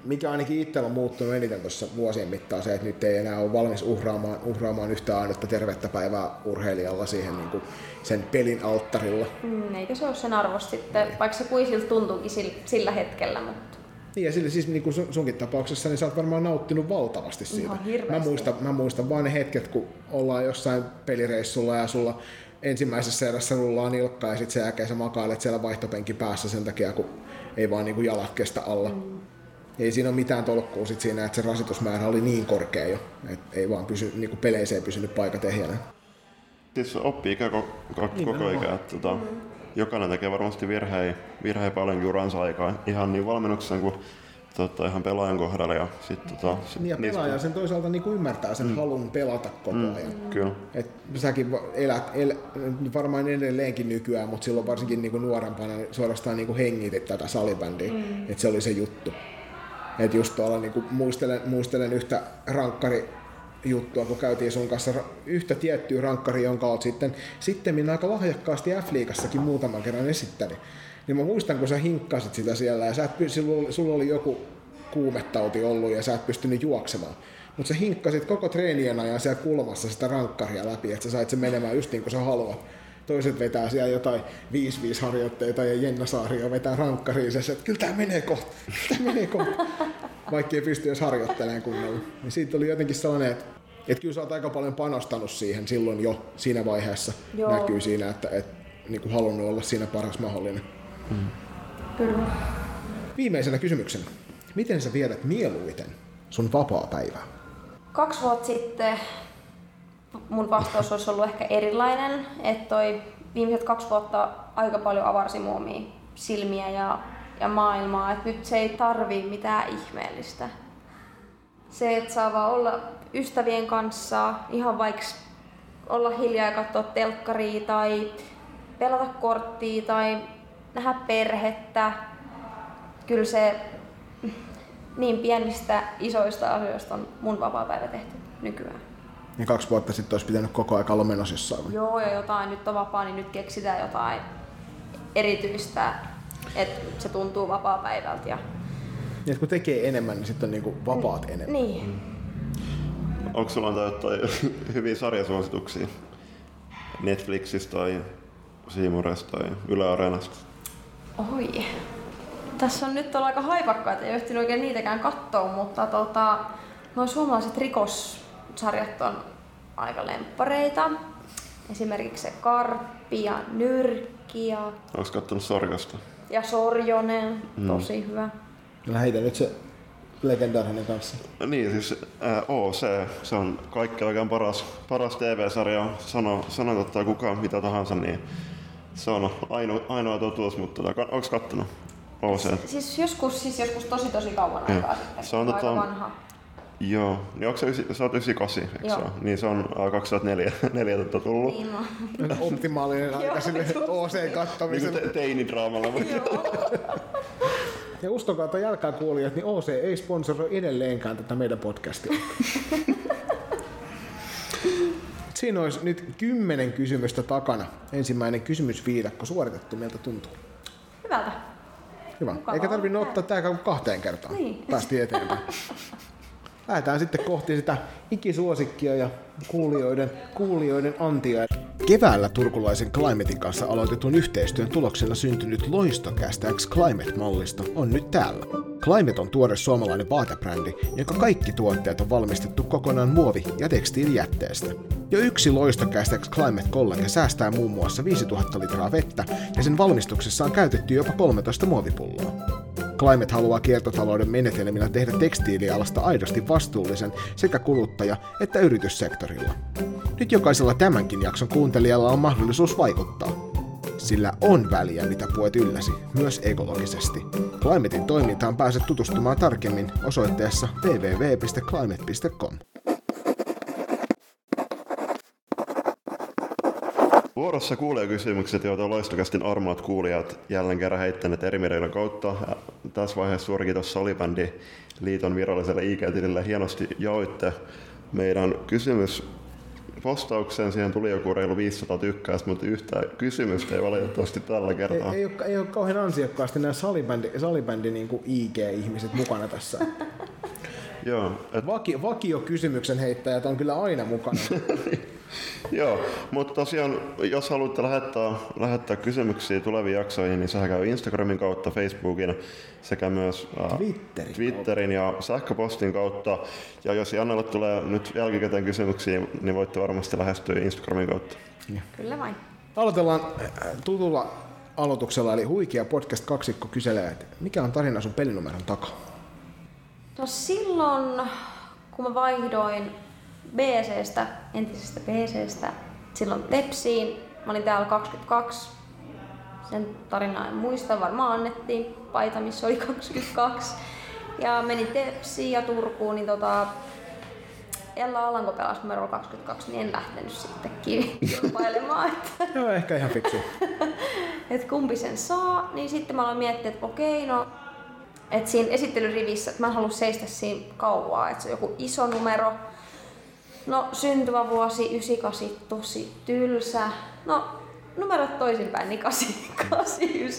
mikä ainakin itsellä on muuttunut eniten tuossa vuosien mittaan se, että nyt ei enää ole valmis uhraamaan, uhraamaan yhtä ainutta tervettä päivää urheilijalla siihen niin kuin sen pelin alttarilla.
Mm, eikä se ole sen arvosta sitten, vaikka se kuisilta tuntuukin sillä, sillä hetkellä, mutta
niin ja sille, siis niin kuin sunkin tapauksessa, niin sä oot varmaan nauttinut valtavasti siitä. Mä muistan, mä muistan vaan ne hetket, kun ollaan jossain pelireissulla ja sulla ensimmäisessä erässä rullaa nilkka ja sitten sen jälkeen sä makailet siellä vaihtopenkin päässä sen takia, kun ei vaan niin kuin jalat kestä alla. Mm ei siinä ole mitään tolkkua sit siinä, että se rasitusmäärä oli niin korkea jo, että ei vaan pysy, niin kuin peleissä ei pysynyt paikat ehjänä.
Siis oppii ikä koko, koko ikä, että tota, jokainen tekee varmasti virhejä, virhejä paljon juransa aikaa, ihan niin valmennuksen kuin tota, ihan pelaajan kohdalla. Ja, sit, tota,
sit, niin ja pelaaja sen toisaalta niin kuin ymmärtää sen mm. halun pelata koko mm. ajan.
Kyllä.
Et säkin elät, el, varmaan edelleenkin nykyään, mutta silloin varsinkin niin kuin nuorempana niin suorastaan niin kuin hengitit tätä salibändiä. Mm. Että se oli se juttu. Et just tuolla niin muistelen, muistelen yhtä rankkari juttua, kun käytiin sun kanssa yhtä tiettyä rankkari, jonka olet sitten, sitten aika lahjakkaasti F-liigassakin muutaman kerran esittänyt. Niin mä muistan, kun sä hinkkasit sitä siellä ja sä et, sulla, oli joku kuumetauti ollut ja sä et pystynyt juoksemaan. Mutta sä hinkkasit koko treenien ajan siellä kulmassa sitä rankkaria läpi, että sä sait sen menemään just niin kuin sä haluat toiset vetää siellä jotain 5-5 harjoitteita ja Jenna Saario vetää rankkariin se, että kyllä tämä menee kohta, tämä menee kohta. Vaikka ei pysty edes harjoittelemaan kunnolla. Niin siitä oli jotenkin sellainen, että Et kyllä sä oot aika paljon panostanut siihen silloin jo siinä vaiheessa.
Joo.
Näkyy siinä, että et, niin kuin halunnut olla siinä paras mahdollinen.
Kyllä.
Viimeisenä kysymyksenä. Miten sä viedät mieluiten sun vapaa-päivää?
Kaksi vuotta sitten mun vastaus olisi ollut ehkä erilainen, että toi viimeiset kaksi vuotta aika paljon avarsi muomia silmiä ja, ja maailmaa, että nyt se ei tarvii mitään ihmeellistä. Se, että saa vaan olla ystävien kanssa, ihan vaikka olla hiljaa ja katsoa telkkaria tai pelata korttia tai nähdä perhettä. Kyllä se niin pienistä isoista asioista on mun vapaa-päivä tehty nykyään.
Niin kaksi vuotta sitten olisi pitänyt koko ajan olla menossa jossain.
Joo, ja jotain nyt on vapaa, niin nyt keksitään jotain erityistä, että se tuntuu vapaa-päivältä. Ja...
Niin, että kun tekee enemmän, niin sitten on niinku vapaat enemmän.
Niin.
Onko sulla antaa jotain hyviä sarjasuosituksia Netflixistä tai Siimuresta tai Yle Areenasta?
Oi. Tässä on nyt ollut aika haipakkaita, ei ehtinyt oikein niitäkään katsoa, mutta tota, nuo suomalaiset rikossarjat on aika lemppareita. Esimerkiksi se Karppi ja Nyrkki ja,
Onko kattonut Sorgasta?
Ja Sorjonen, tosi hyvä.
Lähetä nyt se legendaarinen kanssa.
No niin, siis ää, OC, se on kaikki oikein paras, paras TV-sarja. Sano, sano totta kukaan mitä tahansa, niin se on ainoa, ainoa totuus, mutta tota, onko kattonut OC?
Siis joskus, siis joskus tosi tosi kauan aikaa sitten.
Se on
aika
tota-
vanha.
Joo, niin onko se, ysi- sä oot 98, eikö se ole? Niin se on ää, 2004 neljä tota tullut.
Niin on.
Optimaalinen aika sille
just
Niin
OC-kattamiselle.
kuin te- teinidraamalla,
Ja uskokaa tai jalkaa kuulijat, niin OC ei sponsoroi edelleenkään tätä meidän podcastia. Siinä olisi nyt kymmenen kysymystä takana. Ensimmäinen kysymysviidakko suoritettu, miltä tuntuu.
Hyvältä.
Hyvä.
Mukavaa
Eikä tarvinnut ottaa tää kuin kahteen kertaan.
Niin.
Päästiin eteenpäin. Lähdetään sitten kohti sitä ikisuosikkia ja kuulijoiden, kuulijoiden antia. Keväällä turkulaisen Climatein kanssa aloitetun yhteistyön tuloksena syntynyt Loistokästä X Climate-mallisto on nyt täällä. Climate on tuore suomalainen vaatebrändi, jonka kaikki tuotteet on valmistettu kokonaan muovi- ja tekstiilijätteestä. Jo yksi Loistokästä X Climate College säästää muun muassa 5000 litraa vettä ja sen valmistuksessa on käytetty jopa 13 muovipulloa. Climate haluaa kiertotalouden menetelmillä tehdä tekstiilialasta aidosti vastuullisen sekä kuluttaja- että yrityssektorilla. Nyt jokaisella tämänkin jakson kuuntelijalla on mahdollisuus vaikuttaa. Sillä on väliä, mitä puet ylläsi, myös ekologisesti. Climatein toimintaan pääset tutustumaan tarkemmin osoitteessa www.climate.com.
Vuorossa kuulijakysymykset, joita loistokästin armoat kuulijat jälleen kerran heittäneet eri medioiden kautta. Ja Tässä vaiheessa suuri kiitos Solibändi liiton viralliselle IG-tilille. Hienosti jaoitte meidän kysymys postaukseen. Siihen tuli joku reilu 500 tykkäystä, mutta yhtä kysymystä ei valitettavasti tällä
Ei,
kertaa.
ei, ole, ei ole kauhean ansiokkaasti nämä salibändi, salibändi niin IG-ihmiset mukana tässä.
Joo, et,
Vaki, vakio-kysymyksen heittäjät on kyllä aina mukana.
joo, mutta tosiaan, jos haluatte lähettää, lähettää kysymyksiä tuleviin jaksoihin, niin sehän käy Instagramin kautta, Facebookin sekä myös ää,
Twitterin
Twitterin ja sähköpostin kautta. Ja jos Jannelle tulee nyt jälkikäteen kysymyksiä, niin voitte varmasti lähestyä Instagramin kautta.
Kyllä vain.
Aloitellaan äh, tutulla aloituksella, eli Huikea podcast kaksikko kyselee, että mikä on tarina sun pelinumeron takaa?
No silloin, kun mä vaihdoin BCstä, entisestä BCstä, silloin Tepsiin, mä olin täällä 22. Sen tarinaa en muista, varmaan annettiin paita, missä oli 22. Ja menin Tepsiin ja Turkuun, niin tota, Ella Alanko pelasi numero 22, niin en lähtenyt sitten kilpailemaan,
Joo, ehkä ihan fiksu.
että kumpi sen saa, niin sitten mä aloin miettiä, että okei, no että siinä esittelyrivissä, että mä en halua seistä siinä kauaa, että se on joku iso numero. No syntyvä vuosi 98, tosi tylsä. No numerot toisinpäin, niin 89, niin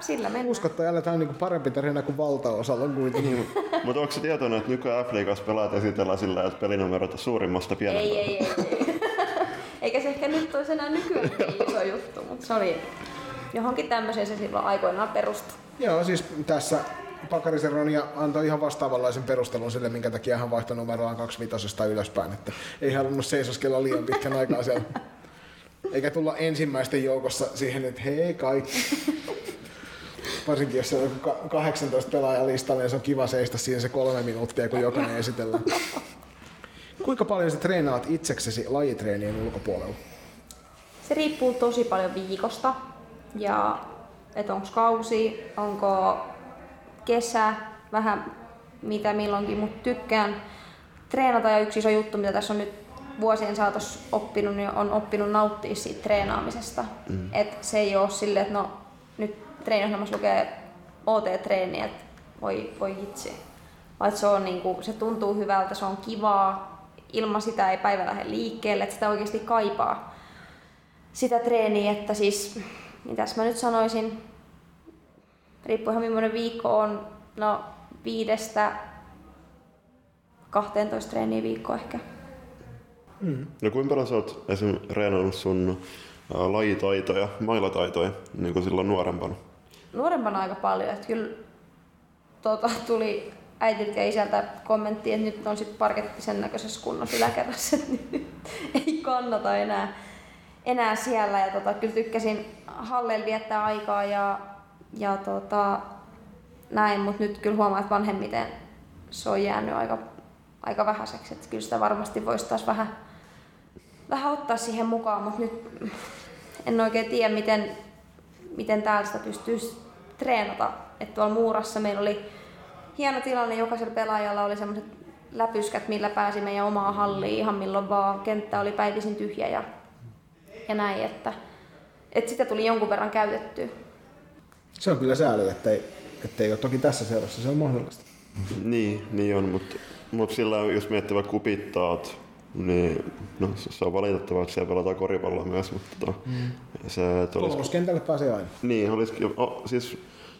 sillä mennään.
Uskottajalle tämä on niinku parempi tarina kuin valtaosalla kuitenkin.
Mutta onko se tietoinen, että nykyään F-liigassa pelaat esitellään sillä, että pelinumerot on suurimmasta pienempään?
Ei, ei, ei, ei. Eikä se ehkä nyt olisi enää nykyään niin iso juttu, mutta se oli johonkin tämmöiseen se silloin aikoinaan perustui.
Joo, siis tässä Pakarisen Ronia antoi ihan vastaavanlaisen perustelun sille, minkä takia hän vaihtoi numeroaan 25 ylöspäin. Että ei halunnut seisoskella liian pitkän aikaa siellä. Eikä tulla ensimmäisten joukossa siihen, että hei kaikki. Varsinkin jos on 18 pelaajan listalla, niin se on kiva seistä siihen se kolme minuuttia, kun jokainen esitellään. Kuinka paljon sä treenaat itseksesi lajitreenien ulkopuolella?
Se riippuu tosi paljon viikosta ja että onko kausi, onko kesä, vähän mitä milloinkin, mutta tykkään treenata ja yksi iso juttu, mitä tässä on nyt vuosien saatossa oppinut, niin on oppinut nauttia siitä treenaamisesta. Mm. Et se ei ole silleen, että no nyt treeniohjelmassa lukee OT-treeni, että voi, voi hitsi. Vaan se, on niinku, se tuntuu hyvältä, se on kivaa, ilman sitä ei päivä lähde liikkeelle, että sitä oikeasti kaipaa sitä treeniä, että siis, mitäs mä nyt sanoisin, riippuu ihan millainen viikko on, no viidestä 12 treeniä viikko ehkä.
Mm. No kuinka paljon sä oot esimerkiksi reenannut sun lajitaitoja, mailataitoja niin kuin silloin nuorempana?
Nuorempana aika paljon, että kyllä tuota, tuli äitiltä ja isältä kommentti, että nyt on sitten parketti sen näköisessä kunnossa yläkerrassa, että nyt ei kannata enää, enää siellä. Ja tota, kyllä tykkäsin halleilla viettää aikaa ja, ja tota, näin, mutta nyt kyllä huomaa, että vanhemmiten se on jäänyt aika, aika vähäiseksi. Että kyllä sitä varmasti voisi taas vähän, vähän ottaa siihen mukaan, mutta nyt en oikein tiedä, miten, miten täällä sitä pystyisi treenata. Että tuolla Muurassa meillä oli hieno tilanne, jokaisella pelaajalla oli semmoiset läpyskät, millä pääsi meidän omaan halliin ihan milloin vaan. Kenttä oli päivisin tyhjä ja, ja näin, että, että sitä tuli jonkun verran käytettyä.
Se on kyllä sääli, ettei, ettei ole toki tässä seurassa, se on mahdollista.
Niin, niin on, mutta, mutta sillä jos miettii vaikka kupittaat, niin no, se on valitettavaa, että siellä pelataan koripalloa myös, mutta tota, mm. se, että olisi,
Kolmoskentälle pääsee aina.
niin, olisi, oh, siis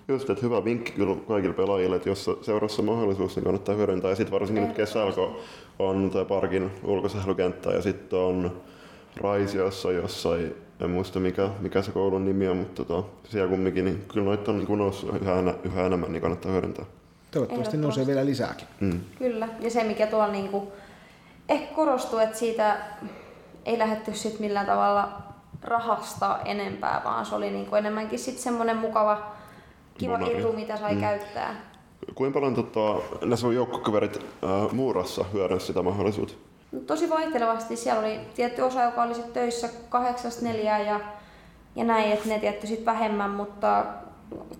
just, että hyvä vinkki kyllä kaikille pelaajille, että jos seurassa on mahdollisuus, niin kannattaa hyödyntää. Ja sitten varsinkin nyt kesällä, kun on tämä parkin ulkosählykenttä ja sitten on Raisiossa jossain, en muista mikä, mikä se koulun nimi on, mutta tota, siellä kumminkin, niin kyllä noita on niin noussut yhä, enä, yhä enemmän, niin kannattaa hyödyntää.
Toivottavasti nousee vielä lisääkin.
Mm.
Kyllä, ja se mikä tuolla niinku ehkä korostuu, että siitä ei lähdetty sit millään tavalla rahasta enempää, vaan se oli niinku enemmänkin sit semmoinen mukava, kiva
Bonari.
etu, mitä sai
Mm.
käyttää.
Kuinka paljon tota, ne sun joukkokaverit äh, Muurassa hyödynsivät sitä mahdollisuutta?
Tosi vaihtelevasti. Siellä oli tietty osa, joka oli sit töissä kahdeksasta neljään ja, ja näin, että ne tietty sit vähemmän, mutta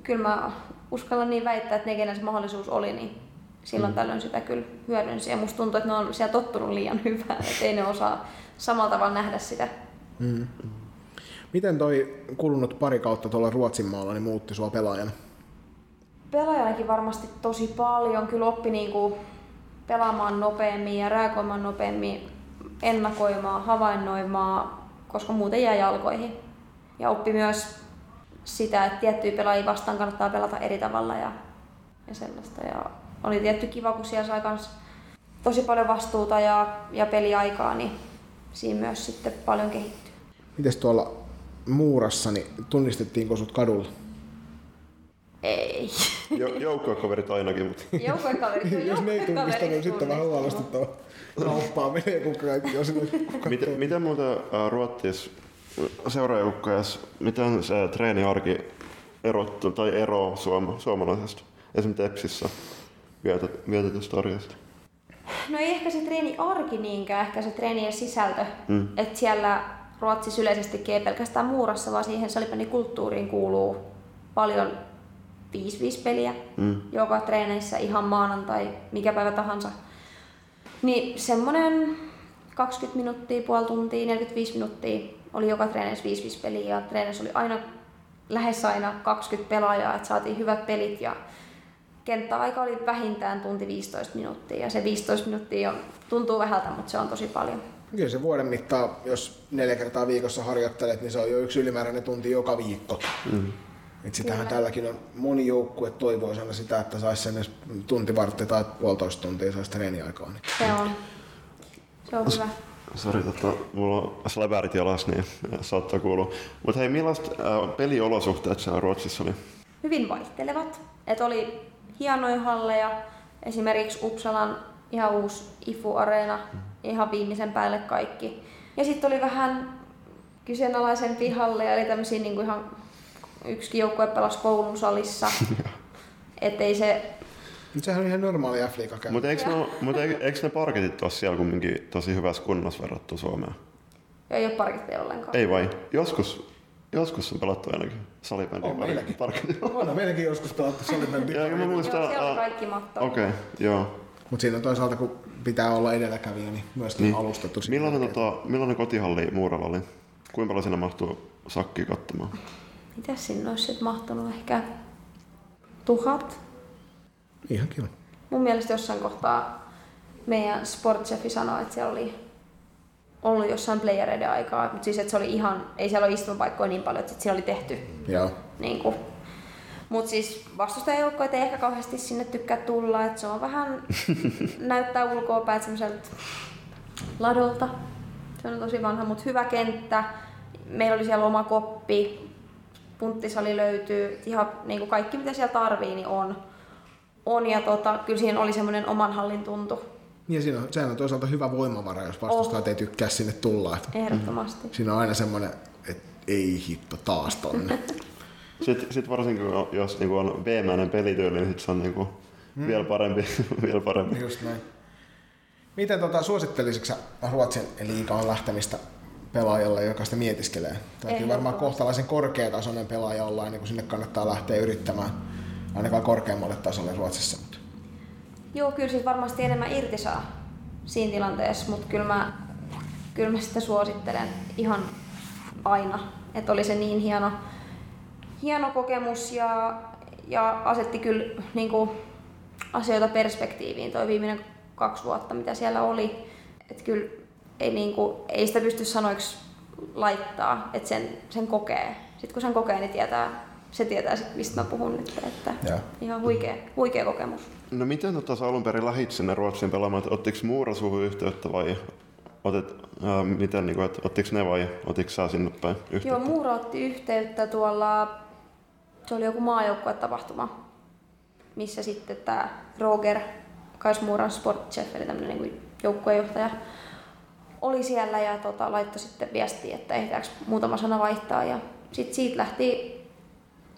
kyllä mä uskallan niin väittää, että ne, kenellä se mahdollisuus oli, niin silloin mm. tällöin sitä kyllä hyödynsi. Ja musta tuntuu, että ne on siellä tottunut liian hyvää, että ei ne osaa samalla tavalla nähdä sitä.
Mm. Miten toi kulunut pari kautta tuolla Ruotsin maalla niin muutti sua pelaajana?
Pelaajanakin varmasti tosi paljon. Kyllä oppi niinku pelaamaan nopeammin ja reagoimaan nopeammin, ennakoimaan, havainnoimaan, koska muuten jää jalkoihin. Ja oppi myös sitä, että tiettyjä pelaajia vastaan kannattaa pelata eri tavalla ja, ja sellaista. Ja oli tietty kiva, kun siellä sai kans tosi paljon vastuuta ja, ja peliaikaa, niin siinä myös sitten paljon kehittyy.
Mites tuolla Muurassa, niin tunnistettiinko sut kadulla?
Ei.
Jo, joukkokaverit ainakin, mutta
Joukkojen kaverit on
Jos ne ei
kaverit
niin sitten vähän huolestuttava. Kauppaa menee, kun kaikki on sinne
miten, miten muuten äh, Ruottis seuraajoukkojas, miten se treeniarki erottu tai ero suoma, suomalaisesta? Esimerkiksi Tepsissä vietet, vietetystä arjesta.
No ei ehkä se treeni arki niinkään, ehkä se treenien sisältö.
Mm.
Että siellä Ruotsissa yleisestikin ei pelkästään muurassa, vaan siihen salibändikulttuuriin kuuluu paljon 5-5 peliä
Mm.
joka treeneissä ihan maanantai, mikä päivä tahansa. Niin semmonen 20 minuuttia, puoli tuntia, 45 minuuttia oli joka treeneissä 5-5 peliä ja treeneissä oli aina lähes aina 20 pelaajaa, että saatiin hyvät pelit ja kenttäaika oli vähintään tunti 15 minuuttia ja se 15 minuuttia on, tuntuu vähältä, mutta se on tosi paljon.
Kyllä se vuoden mittaan, jos neljä kertaa viikossa harjoittelet, niin se on jo yksi ylimääräinen tunti joka viikko.
Mm.
Et sitähän
Kyllä.
tälläkin on moni joukkue toivoisi aina sitä, että saisi sen edes tunti vartti tai puolitoista tuntia saisi treeniaikaa. Niin.
Se on, se on hyvä.
Sori, tota, mulla on släbärit jalas, niin saattaa kuulua. Mutta hei, millaista äh, peliolosuhteet siellä Ruotsissa oli?
hyvin vaihtelevat. Et oli hienoja halleja. Esimerkiksi Uppsalan ihan uusi IFU-areena, ihan viimeisen päälle kaikki. Ja sitten oli vähän kyseenalaisen pihalle, eli tämmöisiä niin kuin ihan yksi joukkue pelasi koulun salissa. Ettei se...
Mutta sehän on ihan normaali f
Mutta eikö, ne, mut eikö ne parketit ole siellä kumminkin tosi hyvässä kunnossa verrattuna Suomeen?
Ei ole parketteja ollenkaan.
Ei vai? Joskus, joskus on pelattu ainakin salibändiä.
On meilläkin. On meilläkin joskus pelattu salibändiä.
Ja mä muistan...
Joo, siellä kaikki mahtavaa.
Okei, okay, joo.
Mutta siinä on toisaalta, kun pitää olla edelläkävijä, niin myöskin niin. alustettu.
Millainen, tota, millainen kotihalli Muuralla oli? Kuinka paljon siinä mahtuu sakki katsomaan?
Mitä sinne olisi sitten mahtunut? Ehkä tuhat?
Ihan kiva.
Mun mielestä jossain kohtaa meidän sportchefi sanoi, että siellä oli ollut jossain playereiden aikaa, mutta siis että se oli ihan, ei siellä ole istumapaikkoja niin paljon, että siellä oli tehty.
Joo.
Niin kuin, mutta siis vastustajajoukkoja ei ehkä kauheasti sinne tykkää tulla, että se on vähän, näyttää ulkoa päin semmoiselta ladolta. Se on tosi vanha, mutta hyvä kenttä. Meillä oli siellä oma koppi, punttisali löytyy, ihan niin kuin kaikki mitä siellä tarvii, niin on. on ja tota, kyllä siinä oli semmoinen oman hallin tuntu.
Ja siinä on, sehän on toisaalta hyvä voimavara, jos vastustajat oh. ei tykkää sinne tulla. Että
Ehdottomasti.
Siinä on aina semmoinen, että ei hitto taas tonne.
sitten sit varsinkin, jos niinku on veemäinen pelityyli, niin se on niinku hmm. vielä parempi. vielä parempi.
Just näin. Miten tota, suosittelisitko Ruotsin liigaan lähtemistä pelaajalle, joka sitä mietiskelee? Täytyy varmaan kohtalaisen korkeatasoinen pelaaja olla, ennen kuin sinne kannattaa lähteä yrittämään ainakaan korkeammalle tasolle Ruotsissa. Mutta.
Joo, kyllä siis varmasti enemmän irti saa siinä tilanteessa, mutta kyllä mä, kyllä mä sitä suosittelen ihan aina. Että oli se niin hieno, hieno kokemus ja, ja asetti kyllä niin kuin, asioita perspektiiviin toi viimeinen kaksi vuotta, mitä siellä oli. Että kyllä ei, niin kuin, ei sitä pysty sanoiksi laittaa, että sen, sen kokee. Sitten kun sen kokee, niin tietää, se tietää, sit, mistä mä puhun nyt. Että ja. ihan huikea, huikea kokemus.
No miten tota, sä alun perin lähit sinne Ruotsin pelaamaan? Ottiko Muura suhun yhteyttä vai otet, äh, miten, niin kuin, että ottiko ne vai otitko sä sinne päin yhteyttä?
Joo, Muura otti yhteyttä tuolla, se oli joku tapahtuma, missä sitten tämä Roger Kaismuuran sportchef, eli tämmöinen niin joukkuejohtaja, oli siellä ja tota, laittoi sitten viestiä, että ehditäänkö muutama sana vaihtaa. Ja sitten siitä lähti,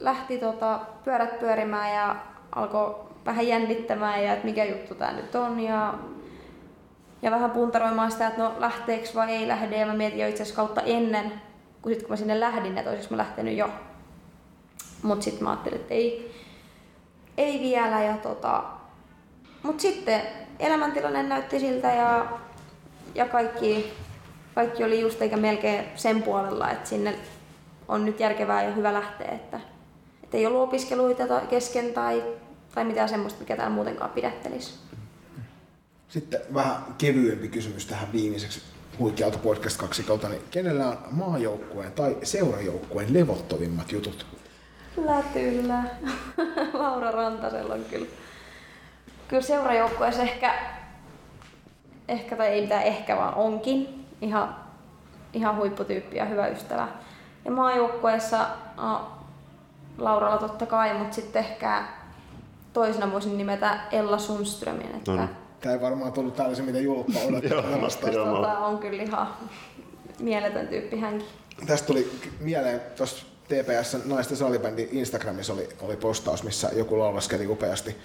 lähti tota, pyörät pyörimään ja alkoi vähän jännittämään ja että mikä juttu tämä nyt on. Ja, ja vähän puntaroimaan sitä, että no lähteekö vai ei lähde. Ja mä mietin jo itse kautta ennen, kun, sit, kun mä sinne lähdin, että olisiko mä lähtenyt jo. Mutta sitten mä ajattelin, että ei, ei vielä. Ja tota, mutta sitten elämäntilanne näytti siltä ja, ja kaikki, kaikki oli just eikä melkein sen puolella, että sinne on nyt järkevää ja hyvä lähteä. Että, että ei ollut opiskeluita kesken tai, tai mitään semmoista, mikä täällä muutenkaan pidättelisi.
Sitten vähän kevyempi kysymys tähän viimeiseksi Huikkiauto podcast kaksikolta, niin kenellä on maajoukkueen tai seurajoukkueen levottovimmat jutut?
Kyllä, kyllä. Laura Rantasella on kyllä kyllä seurajoukkueessa ehkä, ehkä tai ei mitään ehkä, vaan onkin ihan, ihan huipputyyppi ja hyvä ystävä. Ja maajoukkueessa no, Lauralla totta kai, mutta sitten ehkä toisena voisin nimetä Ella Sundströmin. Että
no. Tämä ei varmaan tullut tällaisen, mitä julkka odottaa
tota, on kyllä ihan mieletön tyyppi hänkin.
Tästä tuli mieleen, tuossa TPS naisten salibändin Instagramissa oli, oli postaus, missä joku laulaskeli upeasti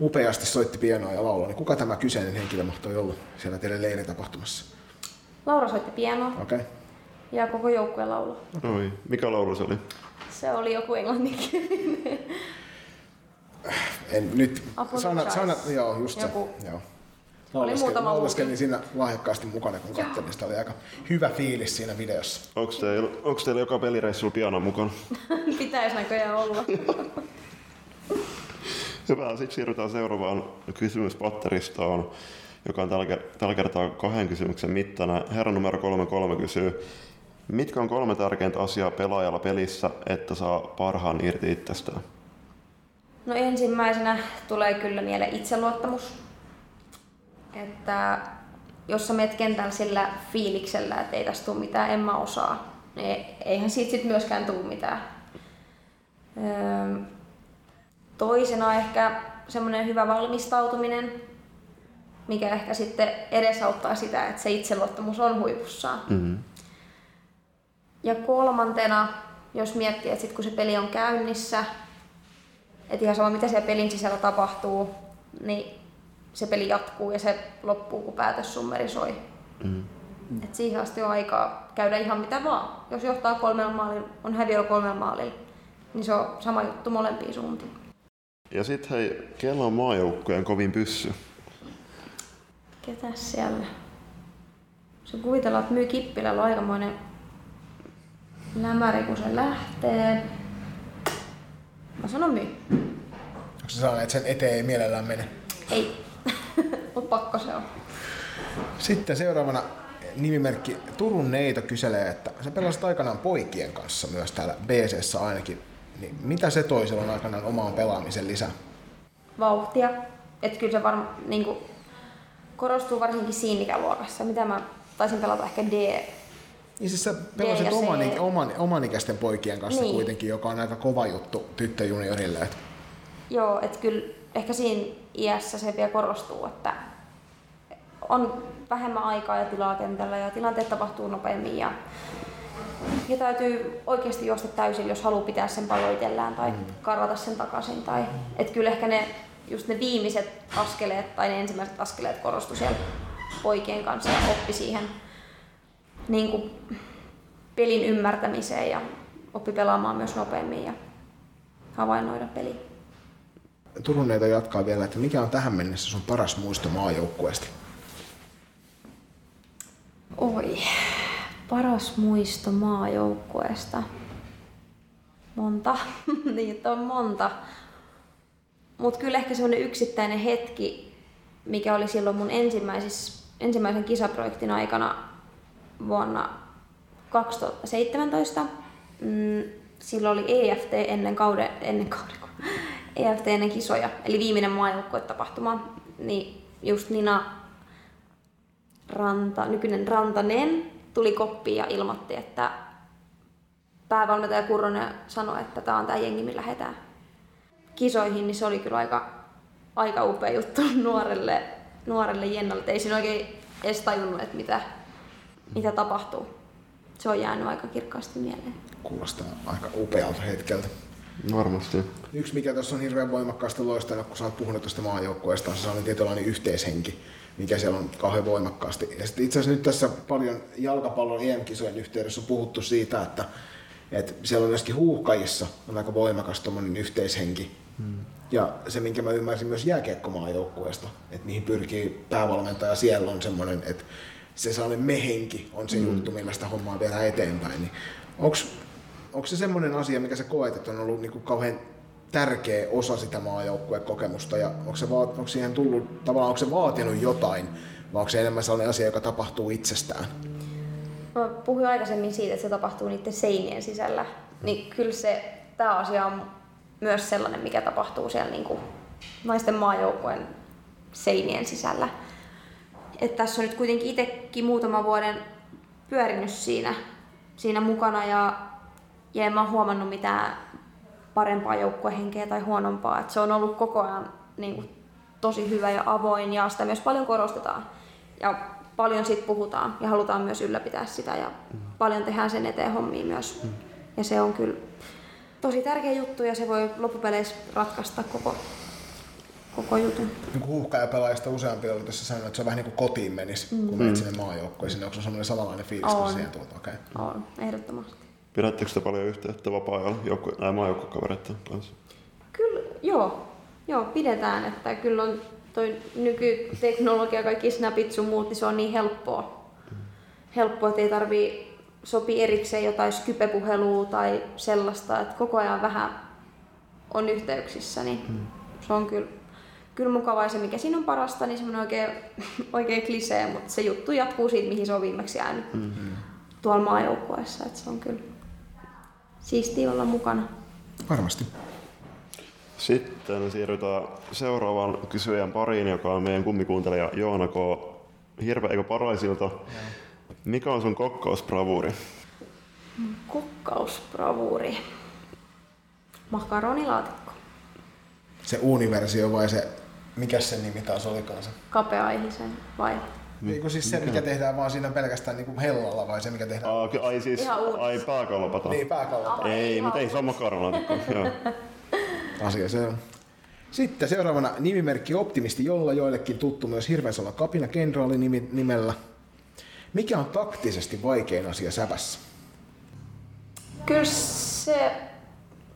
upeasti soitti pianoa ja lauloi, niin kuka tämä kyseinen henkilö mahtoi olla siellä teidän leiritapahtumassa?
Laura soitti pianoa.
Okei. Okay.
Ja koko joukkue laulu.
Oi, mikä laulu se oli?
Se oli joku englanninkielinen.
En nyt, sana, sana, joo, just joku. se. Joo.
Oli muutama
Laulaskelin siinä lahjakkaasti mukana, kun katselin. Sitä oli aika hyvä fiilis siinä videossa.
Onko teillä, onko teillä joka pelireissulla piano mukana?
Pitäisi näköjään olla.
Hyvä, sitten siirrytään seuraavaan kysymyspatteristoon, joka on tällä, kertaa kahden kysymyksen mittana. Herra numero 33 kysyy, mitkä on kolme tärkeintä asiaa pelaajalla pelissä, että saa parhaan irti itsestään?
No ensimmäisenä tulee kyllä mieleen itseluottamus. Että jos sä menet kentällä sillä fiiliksellä, että ei tästä tule mitään, en mä osaa, niin eihän siitä sit myöskään tule mitään. Öö, Toisena ehkä semmoinen hyvä valmistautuminen, mikä ehkä sitten edesauttaa sitä, että se itseluottamus on huipussaan.
Mm-hmm.
Ja kolmantena, jos miettii, että sit kun se peli on käynnissä, että ihan sama mitä siellä pelin sisällä tapahtuu, niin se peli jatkuu ja se loppuu, kun päätös summerisoi.
Mm.
Et siihen asti on aikaa käydä ihan mitä vaan. Jos johtaa kolmella maalilla, on häviöllä kolmella maalilla, niin se on sama juttu molempiin suuntiin.
Ja sitten hei, kello on maajoukkueen kovin pyssy.
Ketäs siellä? Se kuvitellaan, että myy Kippilällä on aikamoinen lämäri, kun se lähtee. Mä sanon myy.
Onko se sellainen, että sen eteen ei mielellään mene?
Ei. Mut pakko se on.
Sitten seuraavana nimimerkki Turun Neito kyselee, että sä pelasit aikanaan poikien kanssa myös täällä BCssä ainakin. Niin mitä se toi silloin aikanaan omaan pelaamisen lisä?
Vauhtia. Että kyllä se varmaan niinku, korostuu varsinkin siinä ikäluokassa. Mitä mä taisin pelata ehkä D.
Niin siis sä pelasit
C.
oman, oman, omanikäisten poikien kanssa
Niin.
kuitenkin, joka on aika kova juttu tyttöjuniorille. Et
Joo, että kyllä ehkä siinä iässä se vielä korostuu, että on vähemmän aikaa ja tilaa kentällä ja tilanteet tapahtuu nopeammin ja, ja täytyy oikeasti juosta täysin, jos haluaa pitää sen pallon itsellään tai karvata sen takaisin. Tai, et kyllä ehkä ne, just ne viimeiset askeleet tai ne ensimmäiset askeleet korostu siellä poikien kanssa ja oppi siihen niin kuin, pelin ymmärtämiseen ja oppi pelaamaan myös nopeammin ja havainnoida peliä.
Turun Neito jatkaa vielä, että mikä on tähän mennessä sun paras muisto maajoukkueesta?
Oi, paras muisto maajoukkueesta. Monta, niitä on monta. Mutta kyllä ehkä semmoinen yksittäinen hetki, mikä oli silloin mun ensimmäisen kisaprojektin aikana vuonna 2017. Mm, silloin oli EFT ennen kauden, ennen kauden, kun- EFT ennen kisoja, eli viimeinen maajoukkuetapahtuma. Niin just Nina Ranta, nykyinen Rantanen tuli koppiin ja ilmoitti, että päävalmentaja Kurronen sanoi, että tämä on tämä jengi, millä lähdetään kisoihin, niin se oli kyllä aika, aika upea juttu nuorelle, nuorelle Jennalle. Et ei siinä oikein edes tajunnut, että mitä, mitä tapahtuu. Se on jäänyt aika kirkkaasti mieleen.
Kuulostaa aika upealta hetkeltä.
Varmasti.
Yksi mikä tuossa on hirveän voimakkaasti loistanut, kun sä oot puhunut tuosta maajoukkueesta, on se sellainen tietynlainen yhteishenki, mikä siellä on kauhean voimakkaasti. Ja sitten itse asiassa nyt tässä paljon jalkapallon EM-kisojen yhteydessä on puhuttu siitä, että, että siellä on myöskin huuhkajissa on aika voimakas yhteishenki. Hmm. Ja se, minkä mä ymmärsin myös jääkiekkomaajoukkueesta, että mihin pyrkii päävalmentaja siellä on semmoinen, että se sellainen mehenki on se juttu, millä sitä hommaa viedään eteenpäin. Niin onko se semmoinen asia, mikä sä koet, että on ollut niinku kauhean tärkeä osa sitä maajoukkuekokemusta ja onko, se vaat, onko siihen tullut, tavallaan onko se vaatinut jotain vai onko se enemmän sellainen asia, joka tapahtuu itsestään?
Mä puhuin aikaisemmin siitä, että se tapahtuu niiden seinien sisällä. Niin kyllä se, tämä asia on myös sellainen, mikä tapahtuu siellä niin kuin naisten maajoukkueen seinien sisällä. Et tässä on nyt kuitenkin itsekin muutaman vuoden pyörinyt siinä, siinä mukana ja, ja en mä huomannut mitään parempaa joukkuehenkeä tai huonompaa. Et se on ollut koko ajan niin kuin, tosi hyvä ja avoin ja sitä myös paljon korostetaan. Ja paljon siitä puhutaan ja halutaan myös ylläpitää sitä ja paljon tehdään sen eteen hommia myös. Ja se on kyllä tosi tärkeä juttu ja se voi loppupeleissä ratkaista koko, koko jutun.
Niin huuhkajapelaajista useampi oli tässä sanonut, että se on vähän niin kuin kotiin menisi, mm. kun menet sinne maajoukkueeseen. Onko se sellainen samanlainen fiilis, kun
On.
siihen tuot? Okay.
On, ehdottomasti.
Pidättekö te paljon yhteyttä vapaa-ajalla joukku- tai maajoukkuekavereiden kanssa?
Kyllä, joo. Joo, pidetään, että kyllä on toi nykyteknologia, kaikki snapit sun muut, niin se on niin helppoa. Helppoa, että ei tarvii sopii erikseen jotain Skype-puhelua tai sellaista, että koko ajan vähän on yhteyksissä, niin se on kyllä, kyllä mukavaa. Se, mikä siinä on parasta, niin semmoinen oikein, oikein klisee, mutta se juttu jatkuu siitä, mihin se on viimeksi jäänyt mm-hmm. tuolla maajoukkueessa. Että se on kyllä siistiä olla mukana.
Varmasti.
Sitten siirrytään seuraavaan kysyjän pariin, joka on meidän kummikuuntelija Joona K. Hirve eikö paraisilta. Mikä on sun kokkausbravuuri?
Kokkausbravuuri. Makaronilaatikko.
se uuniversio vai se, mikä se nimi taas olikaan se?
Kapea-aihisen vai?
Eikö siis se, mikä tehdään vaan siinä pelkästään niin kuin hellalla vai se, mikä tehdään?
Aa, ky- ai siis, ai pääkallopata.
Niin, pääkallopa.
Aha,
Ei, mutta ei sama karvalaatikko. Joo.
Asia se on. Sitten seuraavana nimimerkki Optimisti, jolla joillekin tuttu myös Hirveänsola kapina kenraali nimellä. Mikä on taktisesti vaikein asia sävässä?
Kyllä se,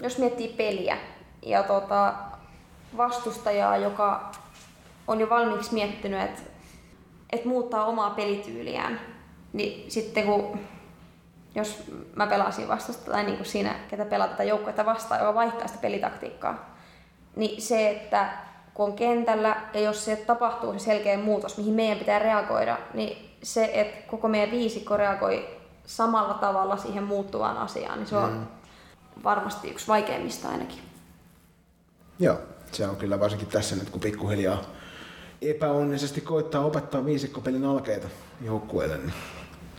jos miettii peliä ja tota, vastustajaa, joka on jo valmiiksi miettinyt, että et muuttaa omaa pelityyliään, niin sitten kun jos mä pelasin vastusta tai niin kuin siinä, ketä pelaa tätä joukkuetta vastaan, joka vaihtaa sitä pelitaktiikkaa, niin se, että kun on kentällä ja jos se tapahtuu se selkeä muutos, mihin meidän pitää reagoida, niin se, että koko meidän viisikko reagoi samalla tavalla siihen muuttuvaan asiaan, niin se on varmasti yksi vaikeimmista ainakin.
Joo, se on kyllä varsinkin tässä nyt, kun pikkuhiljaa epäonnisesti koittaa opettaa viisikkopelin alkeita joukkueelle, niin,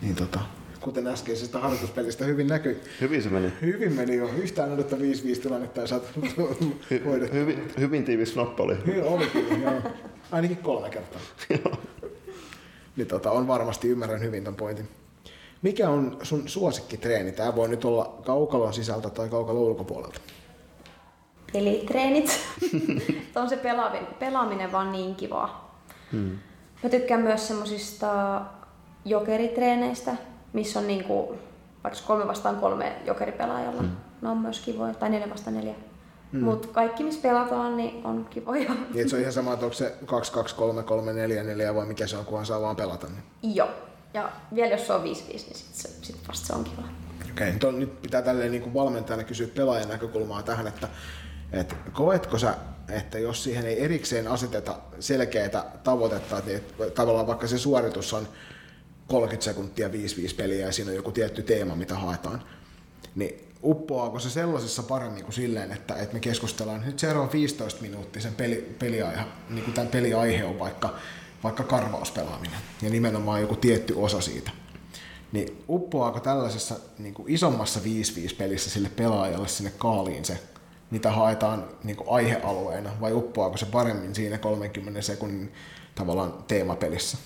niin tota, kuten äskeisestä harjoituspelistä hyvin näkyi,
Hyvin se meni.
hyvin meni jo yhtään odottaa 5-5 tilannetta ja saat
Hy-
hoidettua.
hyvin, hyvin tiivis snappa oli.
Hyvin oli kyllä, joo. Ainakin kolme kertaa. niin tota, on varmasti, ymmärrän hyvin ton pointin. Mikä on sun suosikkitreeni? Tää voi nyt olla kaukalon sisältä tai kaukalon ulkopuolelta.
Pelitreenit. on se pelaaminen, pelaaminen vaan niin kivaa. Hmm. Mä tykkään myös semmosista jokeritreeneistä, missä on niinku, vaikka kolme vastaan kolme jokeripelaajalla. Hmm. Ne on myös kivoja, tai neljä vastaan neljä. Hmm. Mutta kaikki, missä pelataan, niin on kivoja.
Niin, se on ihan sama, että onko se 2, 2, 3, 3, 4, 4 vai mikä se on, kunhan saa vaan pelata. Niin.
Joo. Ja vielä jos se on 5-5, niin sit, se, sit vasta se on kiva.
Okei, okay. nyt pitää tälleen niin kuin valmentajana kysyä pelaajan näkökulmaa tähän, että, että koetko sä, että jos siihen ei erikseen aseteta selkeää tavoitetta, että niin tavallaan vaikka se suoritus on 30 sekuntia 5-5 peliä ja siinä on joku tietty teema, mitä haetaan, niin uppoaako se sellaisessa paremmin kuin silleen, että, että me keskustellaan nyt seuraavan 15 minuuttia sen peli, peliaihe, niin kuin tämän peliaihe on vaikka, vaikka karvauspelaaminen ja nimenomaan joku tietty osa siitä. Niin uppoaako tällaisessa niin kuin isommassa 5-5 pelissä sille pelaajalle sinne kaaliin se, mitä haetaan niin kuin aihealueena, vai uppoaako se paremmin siinä 30 sekunnin tavallaan teemapelissä?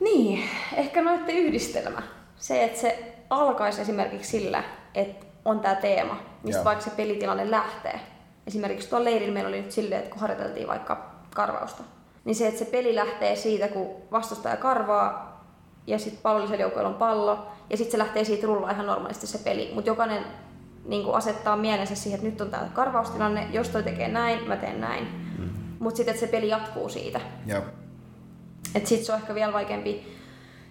Niin, ehkä noiden yhdistelmä. Se, että se alkaisi esimerkiksi sillä, että on tämä teema, mistä
Joo.
vaikka se pelitilanne lähtee. Esimerkiksi tuolla leirillä meillä oli nyt silleen, että kun harjoiteltiin vaikka karvausta, niin se, että se peli lähtee siitä, kun vastustaja karvaa ja sitten pallollisella joukkueella on pallo, ja sitten se lähtee siitä rullaa ihan normaalisti se peli. Mutta jokainen niin kuin asettaa mielensä siihen, että nyt on tämä karvaustilanne, jos toi tekee näin, mä teen näin. Mm. Mutta sitten, että se peli jatkuu siitä.
Ja
Et sit se on ehkä vielä vaikeampi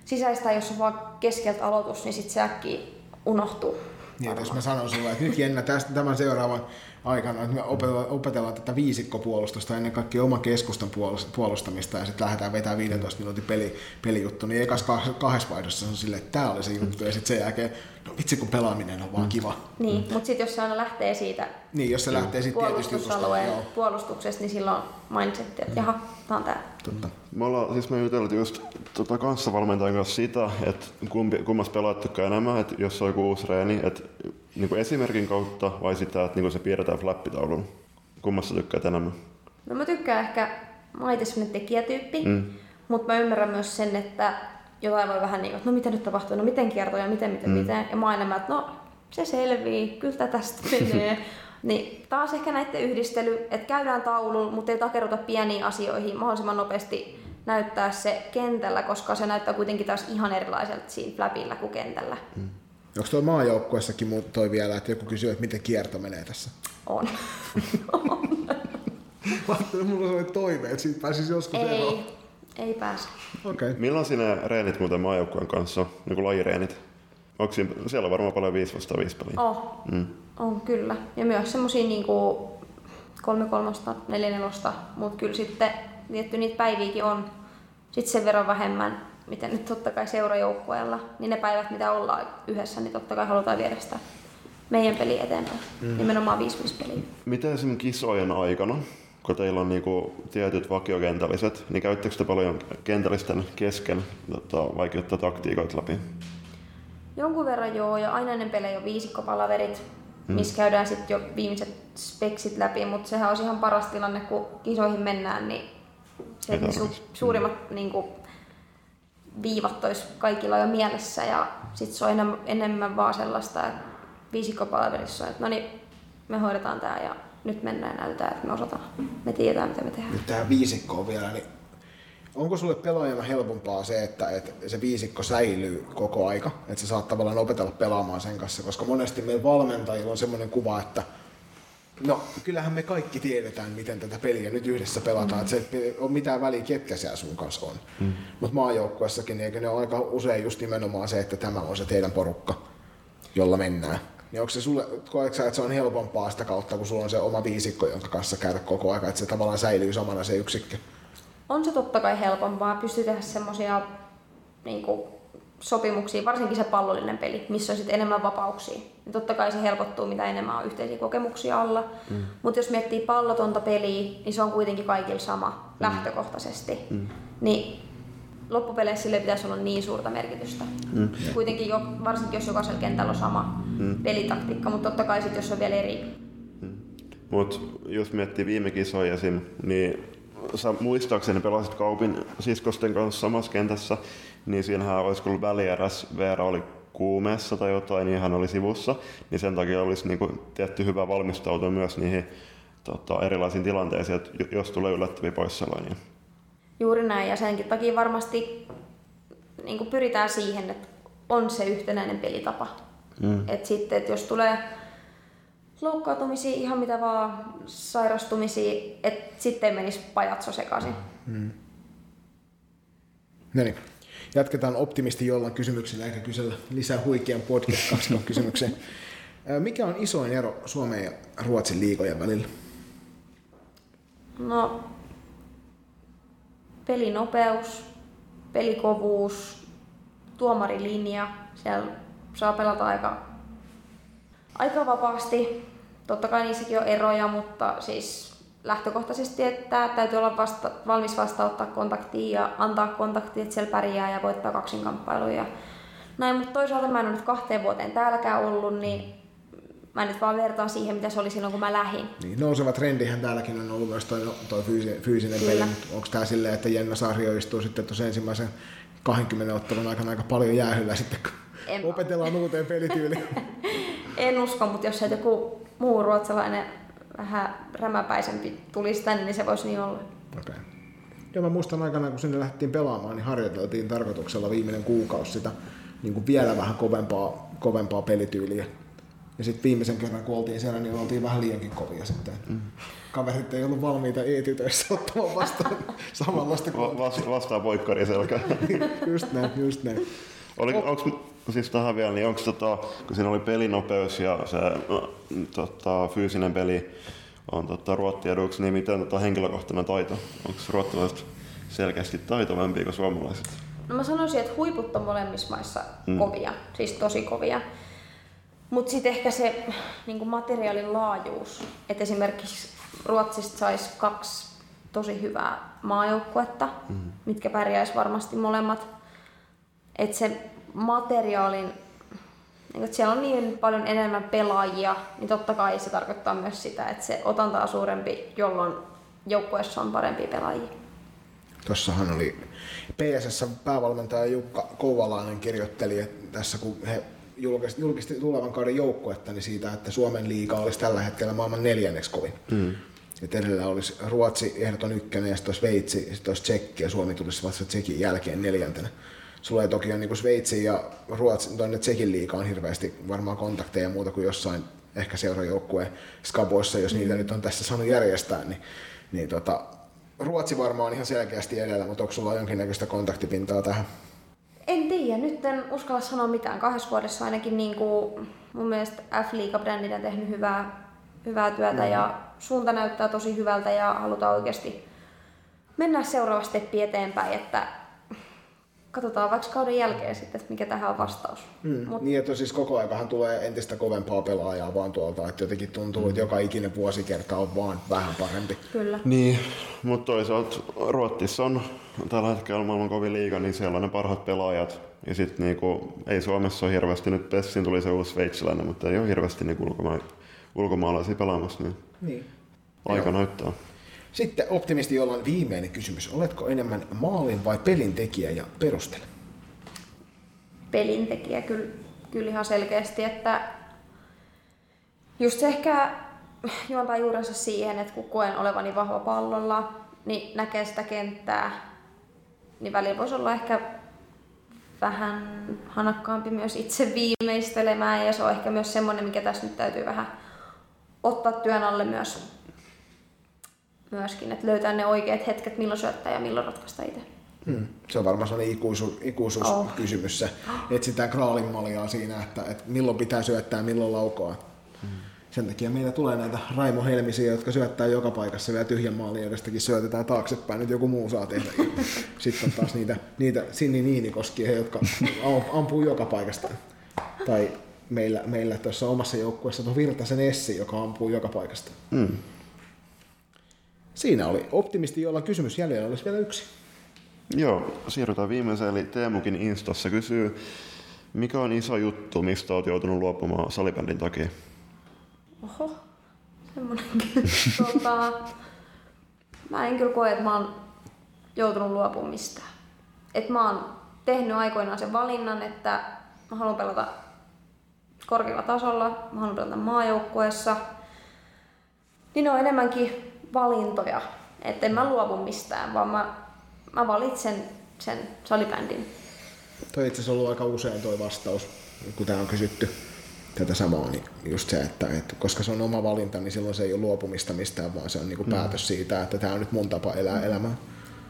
sisäistää, jos on vaan keskeltä aloitus, niin sit se äkkiä unohtuu.
Niin, että jos mä sanon sulle, että nyt Jenna tästä, tämän seuraavan aikana, että me opetellaan, opetellaan tätä viisikkopuolustusta, ennen kaikkea oman keskustan puolus- puolustamista ja sitten lähdetään vetämään 15 minuutin peli, pelijuttu, niin ekas kah- kahdessa vaihdossa on silleen, että tämä oli se juttu ja sitten sen jälkeen, no vitsi kun pelaaminen on vaan kiva.
Niin, mm. mutta sitten jos se aina lähtee siitä
Niin, jos se lähtee jutusta.
puolustusalueen
Joo,
puolustuksesta, niin silloin mindset, että jaha, tää on
totta.
Me ollaan, siis me juteltiin just tota kanssavalmentajan kanssa sitä, että kumpi, kummassa pelaattukaan enemmän, että jos on joku uusi reeni, että niin kuin esimerkin kautta vai sitä, että niin kuin se piirretään flappitaulun. Kummassa tykkäät enemmän?
No mä tykkään ehkä, mä oon itse sellainen tekijätyyppi, mm. mutta mä ymmärrän myös sen, että jotain voi vähän niin kuin, että no mitä nyt tapahtuu, no miten kiertoja, miten, miten, mm. miten. Ja mä enemmän, että no se selvii, kyllä tästä menee. niin taas ehkä näiden yhdistely, että käydään taululla, mutta ei takeruta pieniin asioihin mahdollisimman nopeasti näyttää se kentällä, koska se näyttää kuitenkin taas ihan erilaiselta siinä flapilla kuin kentällä. Mm.
Onko tuo maajoukkuessakin toi vielä, että joku kysyy, että miten kierto menee tässä?
On.
Mulla oli toive, että siitä pääsisi joskus eroon.
ei, ei pääse.
Okei. Okay.
Millaisia ne reenit muuten maajoukkueen kanssa niin kuin lajireenit? Onko siinä, siellä on varmaan paljon 5 vastaan 5 peliä.
Oh, mm. on kyllä. Ja myös semmosia niinku kolme kolmosta, neljä nelosta, mutta kyllä sitten tietty niitä päiviäkin on sitten sen verran vähemmän, miten nyt totta kai seurajoukkueella, niin ne päivät mitä ollaan yhdessä, niin totta kai halutaan viedä sitä meidän peliä eteenpäin. Mm. Nimenomaan 5 peliä.
Miten esimerkiksi kisojen aikana, kun teillä on niinku tietyt vakiokentälliset, niin käyttekö te paljon kentällisten kesken tota, vaikeuttaa taktiikoita läpi?
Jonkun verran joo, ja aina ennen pelejä on viisikkopalaverit. mm. missä käydään sitten jo viimeiset speksit läpi, mutta sehän olisi ihan paras tilanne, kun kisoihin mennään, niin se, ne su- suurimmat niin kuin, viivat olisi kaikilla jo mielessä ja sitten se on enemmän, enemmän vaan sellaista, että viisikkopalvelussa, että no niin, me hoidetaan tämä ja nyt mennään ja näytetään, että me osataan, me tiedetään mitä me tehdään.
Nyt tähän viisikkoon vielä, niin onko sulle pelaajana helpompaa se, että, että se viisikko säilyy koko aika, että sä saat tavallaan opetella pelaamaan sen kanssa, koska monesti meidän valmentajilla on semmoinen kuva, että No, kyllähän me kaikki tiedetään, miten tätä peliä nyt yhdessä pelataan. Mm. Että se ei ole mitään väliä, ketkä siellä sun kanssa on. Mm. Mutta maajoukkuessakin niin ne on aika usein just nimenomaan se, että tämä on se teidän porukka, jolla mennään. Niin onko se sulle, koetko että se on helpompaa sitä kautta, kun sulla on se oma viisikko, jonka kanssa käydä koko aika, että se tavallaan säilyy samana se yksikkö?
On se totta kai helpompaa. Pystyy tehdä semmoisia niin sopimuksia, varsinkin se pallollinen peli, missä on sitten enemmän vapauksia. Ja totta kai se helpottuu, mitä enemmän on yhteisiä kokemuksia alla. Mm. Mutta jos miettii pallotonta peliä, niin se on kuitenkin kaikilla sama mm. lähtökohtaisesti. Mm. Niin loppupeleissä sille pitäisi olla niin suurta merkitystä. Mm. Kuitenkin jo, varsinkin jos jokaisella kentällä on sama mm. pelitaktiikka, mutta totta kai sit, jos on vielä eri. Mm.
Mutta jos miettii viime kisoja esim, niin sä muistaakseni pelasit Kaupin siskosten kanssa samassa kentässä, niin siinähän olisi ollut välieräs, Veera oli kuumeessa tai jotain, niin hän oli sivussa, niin sen takia olisi niin kuin, tietty hyvä valmistautua myös niihin tota, erilaisiin tilanteisiin, että jos tulee yllättäviä poissaoloja. Niin.
Juuri näin, ja senkin takia varmasti niin kuin pyritään siihen, että on se yhtenäinen pelitapa. Mm. Et sitten, että jos tulee loukkaantumisia, ihan mitä vaan, sairastumisia, että sitten menisi pajatso sekaisin. Mm.
No niin. Jatketaan optimisti jollain kysymyksellä eikä kysellä lisää huikean podcast 2 kysymykseen. Mikä on isoin ero Suomen ja Ruotsin liigojen välillä?
No, pelinopeus, pelikovuus, tuomarilinja. Siellä saa pelata aika, aika vapaasti. Totta kai niissäkin on eroja, mutta siis lähtökohtaisesti, että täytyy olla vasta, valmis vastauttaa kontaktia ja antaa kontaktia, että siellä pärjää ja voittaa kaksinkamppailuja. Näin, mutta toisaalta mä en ole nyt kahteen vuoteen täälläkään ollut, niin mä nyt vaan vertaan siihen, mitä se oli silloin, kun mä lähdin.
Niin, nouseva trendihän täälläkin on ollut myös toi, toi fyysinen, fyysinen peli. Onko tämä silleen, että Jenna Sarjo istuu sitten tuossa ensimmäisen 20 ottelun aikana aika paljon jäähyllä sitten, kun en opetellaan uuteen pelityyliin?
en usko, mutta jos se joku muu ruotsalainen vähän rämäpäisempi tulisi tänne, niin se voisi niin olla.
Okay. Joo, mä muistan aikana, kun sinne lähdettiin pelaamaan, niin harjoiteltiin tarkoituksella viimeinen kuukausi sitä niin kuin vielä vähän kovempaa, kovempaa pelityyliä. Ja sitten viimeisen kerran, kun oltiin siellä, niin oltiin vähän liiankin kovia sitten. Mm. Kaverit ei ollut valmiita e-tytöissä ottamaan vastaan samanlaista
kuin... Va- vastaan poikkari selkä.
just näin, just näin.
Oli, onko, siis tähän vielä, niin onko tota, kun siinä oli pelinopeus ja se no, tota, fyysinen peli on tota, ruotti eduksi, niin miten tota, henkilökohtainen taito? Onko ruottalaiset selkeästi taitovampia kuin suomalaiset?
No mä sanoisin, että huiput on molemmissa maissa mm. kovia, siis tosi kovia. Mutta sitten ehkä se niin materiaalin laajuus, että esimerkiksi Ruotsista saisi kaksi tosi hyvää maajoukkuetta, mm. mitkä pärjäisi varmasti molemmat. Että se materiaalin, niin että siellä on niin paljon enemmän pelaajia, niin totta kai se tarkoittaa myös sitä, että se otanta on suurempi, jolloin joukkueessa on parempi pelaajia.
Tuossahan oli PSS päävalmentaja Jukka Kouvalainen kirjoitteli että tässä, kun he julkisti, julkisti tulevan kauden joukkuetta niin siitä, että Suomen liiga olisi tällä hetkellä maailman neljänneksi kovin. Mm. Että edellä olisi Ruotsi ehdoton ykkönen ja sitten olisi Sveitsi ja sitten olisi Tsekki ja Suomi tulisi vasta Tsekin jälkeen neljäntenä. Sulla ei toki ole niin Sveitsin ja Ruotsin, tuonne Tsekin liiga on hirveästi varmaan kontakteja muuta kuin jossain ehkä seurajoukkueen skaboissa, jos niitä mm. nyt on tässä saanut järjestää, niin, niin tota, Ruotsi varmaan ihan selkeästi edellä, mutta onko sulla jonkinnäköistä kontaktipintaa tähän?
En tiedä, nyt en uskalla sanoa mitään. Kahdessa vuodessa ainakin niin kuin, mun mielestä F-liiga-brändinä on tehnyt hyvää, hyvää työtä mm. ja suunta näyttää tosi hyvältä ja halutaan oikeasti mennä seuraava steppi eteenpäin, että katsotaan vaikka kauden jälkeen sitten, että mikä tähän on vastaus.
Mm. Mut... Niin, että siis koko aikahan tulee entistä kovempaa pelaajaa vaan tuolta, että jotenkin tuntuu, mm. että joka ikinen vuosikerta on vaan vähän parempi.
Kyllä.
Niin, mutta toisaalta Ruotsissa on tällä hetkellä maailman kovin liiga, niin siellä on ne parhaat pelaajat. Ja sitten niinku, ei Suomessa ole hirveästi, nyt Pessin tuli se uusi sveitsiläinen, mutta ei ole hirveästi niinku ulkomaan ulkomaalaisia pelaamassa, niin
Niin.
aika näyttää.
Sitten optimisti, jolla on viimeinen kysymys. Oletko enemmän maalin vai pelin tekijä ja perustele?
pelintekijä kyllä, kyllä ihan selkeästi, että just se ehkä juontaa juurensa siihen, että kun koen olevani vahva pallolla, niin näkee sitä kenttää, niin välillä voisi olla ehkä vähän hanakkaampi myös itse viimeistelemään ja se on ehkä myös semmoinen, mikä tässä nyt täytyy vähän ottaa työn alle myös myöskin, että löytää ne oikeat hetket, milloin syöttää ja milloin ratkaista itse.
Hmm. Se on varmaan sellainen ikuisuus, ikuisuuskysymys. Se. Etsitään kraalin maljaa siinä, että, että milloin pitää syöttää ja milloin laukoa. Hmm. Sen takia meillä tulee näitä Raimo Helmisiä, jotka syöttää joka paikassa vielä tyhjän maalin edestäkin syötetään taaksepäin, nyt joku muu saa tehdä. Sitten on taas niitä, niitä Sinni Niinikoskia, jotka ampuu joka paikasta. Tai meillä, meillä tuossa omassa joukkueessa on Virtasen Essi, joka ampuu joka paikasta.
Mm.
Siinä oli optimisti, jolla kysymys jäljellä olisi vielä yksi.
Joo, siirrytään viimeiseen, eli Teemukin Instassa kysyy, mikä on iso juttu, mistä olet joutunut luopumaan salibändin takia?
Oho, semmonenkin. tota, mä en kyllä koe, että mä oon joutunut luopumaan mistään. Et mä oon tehnyt aikoinaan sen valinnan, että mä haluan pelata korkealla tasolla, mä haluan pelata maajoukkueessa. Niin on enemmänkin valintoja. Että en mä luovu mistään, vaan mä, mä valitsen sen salibändin.
Toi itse asiassa ollut aika usein toi vastaus, kun tämä on kysytty tätä samaa, niin just se, että, että koska se on oma valinta, niin silloin se ei ole luopumista mistään, vaan se on niin kuin päätös siitä, että tämä on nyt mun tapa elää elämää.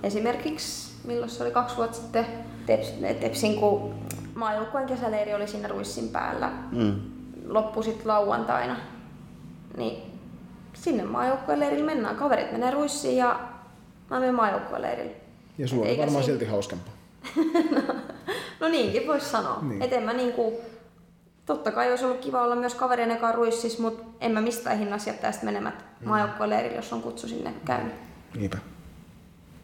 Esimerkiksi, milloin se oli kaksi vuotta sitten, Teps, Tepsin, kun maajoukkueen kesäleiri oli siinä ruissin päällä,
Mm.
loppu sitten lauantaina, niin sinne maajoukkueen leirille mennään. Kaverit menee ruissiin ja mä menen maajoukkueen leirille.
Ja sulla on varmaan
siinä-
silti hauskempaa.
No niinkin voisi sanoa.
Niin.
Et en mä niinku, totta kai olisi ollut kiva olla myös kaverien ekaan ruissis, mutta en mä mistään hinnassa jättää sitä menemät mm. maajoukkueen leirille, jos on kutsu sinne käynyt.
Niinpä.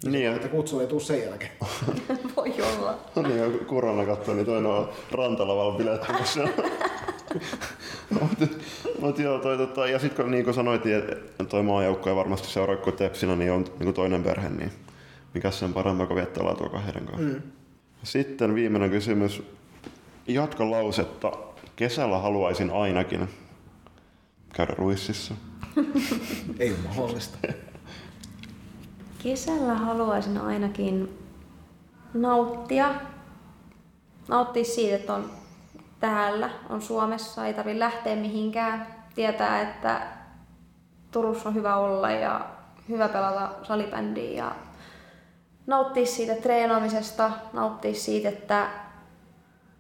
Niin,
Että kutsu ei tuu sen jälkeen.
Voi olla.
niin, korona katsoi, niin toinen on rantalavalla bilettämässä. Mutta mut joo, toi, tota, ja sitten kun niin kuin sanoit, että toi maajoukko ja varmasti seuraa kuin Tepsinä, niin on niin kuin toinen perhe, niin mikä sen parempaa kuin viettää laatua kahden kanssa. Mm. Sitten viimeinen kysymys. Jatka lausetta. Kesällä haluaisin ainakin käydä ruississa.
ei ole mahdollista.
Kesällä haluaisin ainakin nauttia. Nauttia siitä, että on täällä, on Suomessa, ei tarvitse lähteä mihinkään. Tietää, että Turussa on hyvä olla ja hyvä pelata salibändiä ja nauttia siitä treenaamisesta, nauttia siitä, että,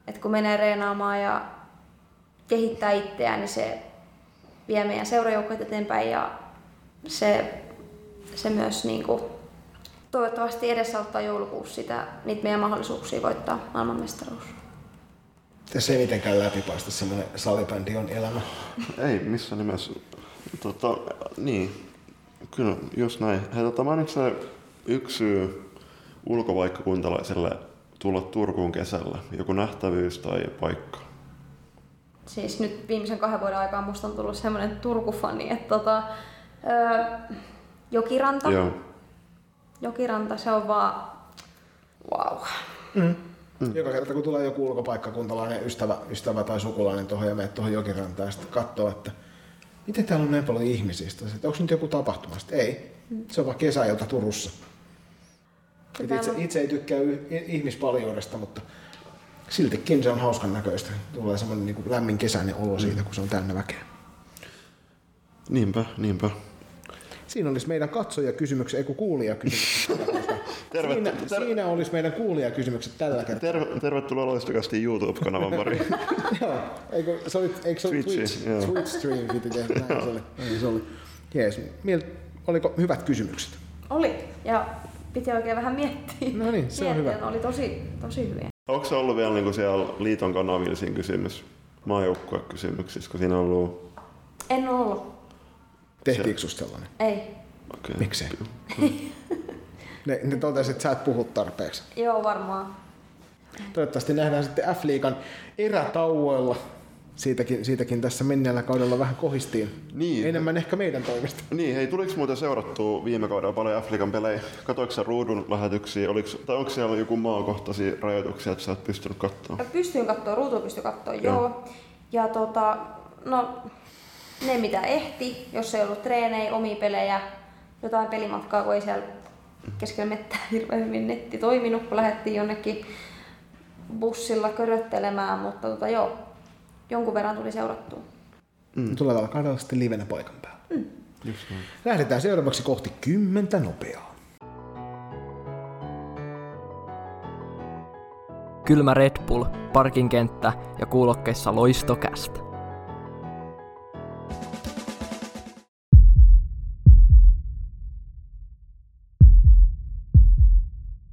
että kun menee treenaamaan ja kehittää itseään, niin se vie meidän seurajoukkoja eteenpäin ja se, se myös niin kuin, toivottavasti edesauttaa joulukuussa sitä, niitä meidän mahdollisuuksia voittaa maailmanmestaruus.
Tässä ei mitenkään läpipaista semmoinen salibändi on elämä.
Ei missä nimessä. Tota, niin, kyllä, just näin. Hei, tota, mainitsin yksi syy ulkovaikkakuntalaiselle tulla Turkuun kesällä? Joku nähtävyys tai paikka?
Siis nyt viimeisen kahden vuoden aikaa musta on tullut semmoinen Turku-fani, että tota, öö, Jokiranta.
Joo.
Jokiranta, se on vaan wow.
Mm. Joka kerta kun tulee joku ulkopaikkakuntalainen ystävä, ystävä tai sukulainen tuohon ja menet tuohon jokirantaan ja sitten katsoo, että miten täällä on näin paljon ihmisiä. Sitten, että onko nyt joku tapahtuma? Sitten ei. Se on vaan kesäilta Turussa. Et itse, itse ei tykkää ihmispaljoudesta, mutta siltikin se on hauskan näköistä. Tulee semmoinen niin lämmin kesäinen olo siitä, kun se on täynnä väkeä.
Niinpä, niinpä.
Siinä olisi meidän katsojakysymykset, ei kun kuulijakysymykset. Siinä,
ter-
siinä olisi meidän kuulijakysymykset tällä kertaa.
Terve, tervetuloa loistakasti YouTube-kanavan pariin.
Joo, eikö se oli, eikö se oli Twitch. Twitch stream piti tehdä, näin se oli. Näin se oli. Jees, Miel, oliko hyvät kysymykset?
Oli, ja piti oikein vähän miettiä.
No niin, se on hyvä.
Oli tosi, tosi hyviä.
Onko se ollut vielä niinku siellä liiton kanavilla siinä kysymys? Maajoukkuekysymyksissä, kun siinä on ollut...
En ole ollut.
Tehtiinkö susta sellainen?
Ei.
Okay.
Miksei? Ne, ne totesi, että sä et puhu tarpeeksi.
Joo, varmaan.
Toivottavasti nähdään sitten F-liigan erätauoilla siitäkin, siitäkin tässä menneellä kaudella vähän kohistiin.
Niin.
Enemmän ehkä meidän toimesta.
Niin, hei, tuliko muuten seurattua viime kaudella paljon Afrikan pelejä? Katoiko ruudun lähetyksiä? Oliko, tai onko siellä joku maakohtaisia rajoituksia, että sä et pystynyt katsoa?
Pystyin katsoa, ruutu pystyi katsoa, joo. joo. Ja tota, no, ne mitä ehti, jos ei ollut treenejä, omia pelejä, jotain pelimatkaa, kun ei siellä keskellä mettää hirveän hyvin netti toiminut, kun lähdettiin jonnekin bussilla köröttelemään, mutta tota, joo, jonkun verran tuli seurattua.
Mm. Tulevalla kaudella sitten livenä paikan päällä. Mm. Lähdetään seuraavaksi kohti kymmentä nopeaa.
Kylmä Red Bull, parkinkenttä ja kuulokkeissa loistokästä.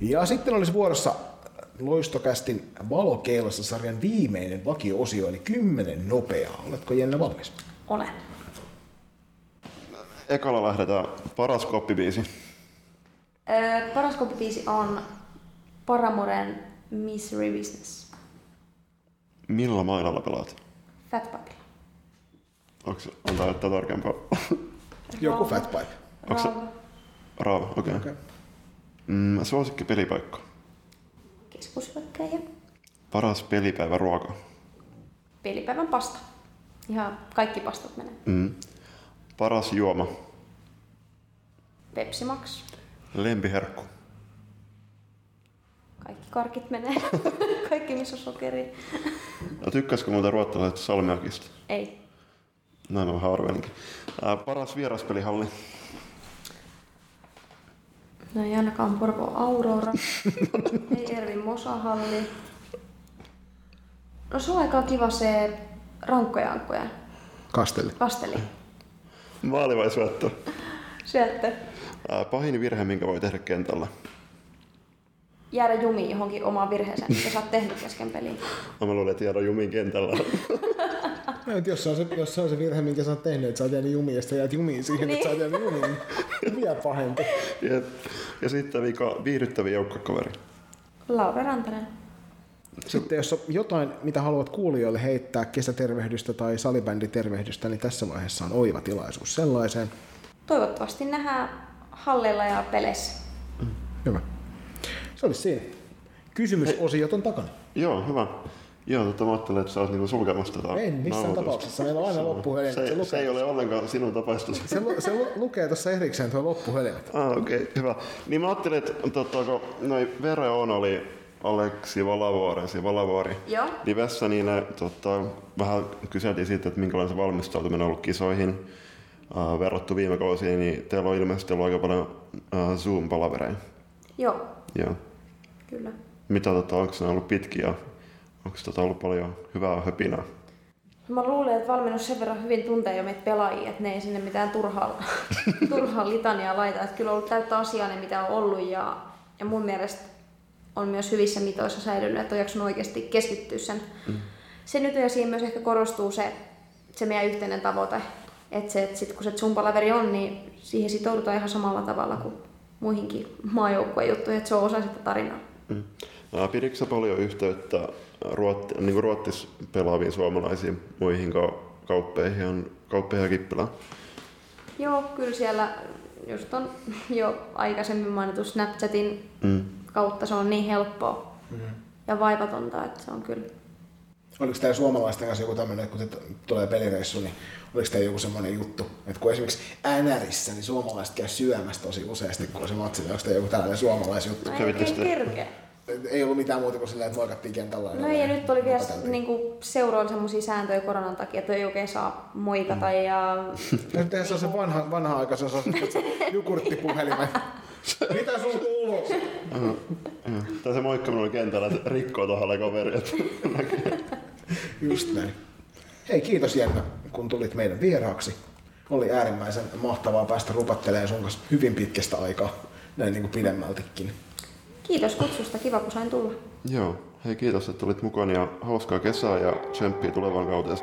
Ja sitten olisi vuorossa Loistokästin valokeilassa sarjan viimeinen vakio-osio, eli kymmenen nopeaa. Oletko Jenna valmis?
Olen.
Ekalla lähdetään paras koppibiisi.
Öö, paras koppibiisi on Paramoren Misery Business.
Millä mailalla pelaat?
Fat.
Onko antaa jotain tarkempaa?
Joku Fat Pipe.
Onko se Raava? Okei. Okay. Okay. Mm, suosikki pelipaikka?
Keskushyökkäjä.
Paras pelipäivä ruoka?
Pelipäivän pasta. Ihan kaikki pastat menee.
Mm. Paras juoma?
Pepsi Max.
Lempiherkku?
Kaikki karkit menee. kaikki missä on sokeri.
No, tykkäskö muuta ruottalaisesta salmiakista?
Ei.
Näin mä vähän arvelinkin. paras vieraspelihalli?
No ei ainakaan Porvo Aurora. ei Ervin Mosahalli. No se on aika kiva se rankkoja ankkoja.
Kasteli.
Kasteli.
Maali vai syöttö?
Syöttö.
pahin virhe, minkä voi tehdä kentällä?
Jäädä jumiin johonkin omaan virheeseen, mitä sä oot tehnyt kesken peliin.
No mä luulen, että jäädä jumiin kentällä.
No, jos, se on se, jos se on se virhe, minkä sä oot tehnyt, että sä oot jäänyt jumiin ja sitten jäät jumiin siihen, niin. että sä oot jäänyt jumiin, niin vielä pahempi.
Ja, ja sitten vika, viihdyttäviä joukkokaveri.
Laura Rantanen.
Sitten jos on jotain, mitä haluat kuulijoille heittää kesätervehdystä tai salibänditervehdystä, niin tässä vaiheessa on oiva tilaisuus sellaiseen.
Toivottavasti nähdään hallilla ja peleissä.
Mm, hyvä. Se olisi siinä. Kysymysosiot on takana.
Joo, hyvä. Joo, tota mä ajattelin, että sä oot niinku sulkemassa tätä
En missään tapauksessa. Meillä on aina loppuhelin.
Se, se, se, ei ole ollenkaan sinun tapaistus.
Se, se lukee tuossa erikseen tuo loppuhelimet.
Ah, okei, okay, hyvä. Niin mä ajattelin, että tota, kun noi Vere on oli Aleksi Valavuoren, se Valavuori
Joo.
livessä, niin ne, tota, vähän kyseltiin siitä, että minkälainen se valmistautuminen on ollut kisoihin äh, verrattu viime kausiin, niin teillä on ilmeisesti ollut aika paljon äh, Zoom-palavereja.
Joo.
Joo.
Kyllä.
Mitä tota, onko ne ollut pitkiä Onko tota ollut paljon hyvää höpinää?
Mä luulen, että valmennus sen verran hyvin tuntee jo meitä pelaajia, että ne ei sinne mitään turhaa, turhaa litania laita. Että kyllä on ollut täyttä asiaa ne, mitä on ollut ja, ja mun mielestä on myös hyvissä mitoissa säilynyt, että on jaksanut oikeasti keskittyä sen, mm. sen nyt ja siinä myös ehkä korostuu se, se meidän yhteinen tavoite. Että se, että sit kun se Zumba-leveri on, niin siihen sitoudutaan ihan samalla tavalla kuin muihinkin maajoukkueen juttuihin, että se on osa sitä tarinaa.
Mm. Pidikö paljon yhteyttä Ruotti, niin kuin Ruottis pelaaviin suomalaisiin muihin kauppeihin, kauppeihin ja Kippilään?
Joo, kyllä siellä just on jo aikaisemmin mainittu Snapchatin mm. kautta se on niin helppoa mm. ja vaivatonta, että se on kyllä.
Oliko tämä suomalaisten kanssa joku tämmöinen, että kun te tulee pelireissu, niin oliko tämä joku semmoinen juttu, että kun esimerkiksi NRissä, niin suomalaiset käy syömässä tosi useasti, kun se matsi, niin onko tämä joku tällainen suomalaisjuttu?
No ei, ei kerkeä
ei ollut mitään muuta kuin silleen, että moikattiin kentällä.
No ja nyt oli vielä niinku seuroilla semmoisia sääntöjä koronan takia, että ei oikein saa moikata mm. ja...
Nyt se on se vanha, vanha aika, se on se jukurttipuhelimen. Mitä sun kuuluu?
Tai se moikkaminen oli kentällä, että rikkoo tuohon kaveri.
Just näin. Hei, kiitos Jenna, kun tulit meidän vieraaksi. Oli äärimmäisen mahtavaa päästä rupattelemaan sun kanssa hyvin pitkästä aikaa, näin niin kuin pidemmältikin.
Kiitos kutsusta, kiva kun sain tulla.
Joo, hei kiitos, että tulit mukaan ja hauskaa kesää ja tsemppiä tulevan kauteen.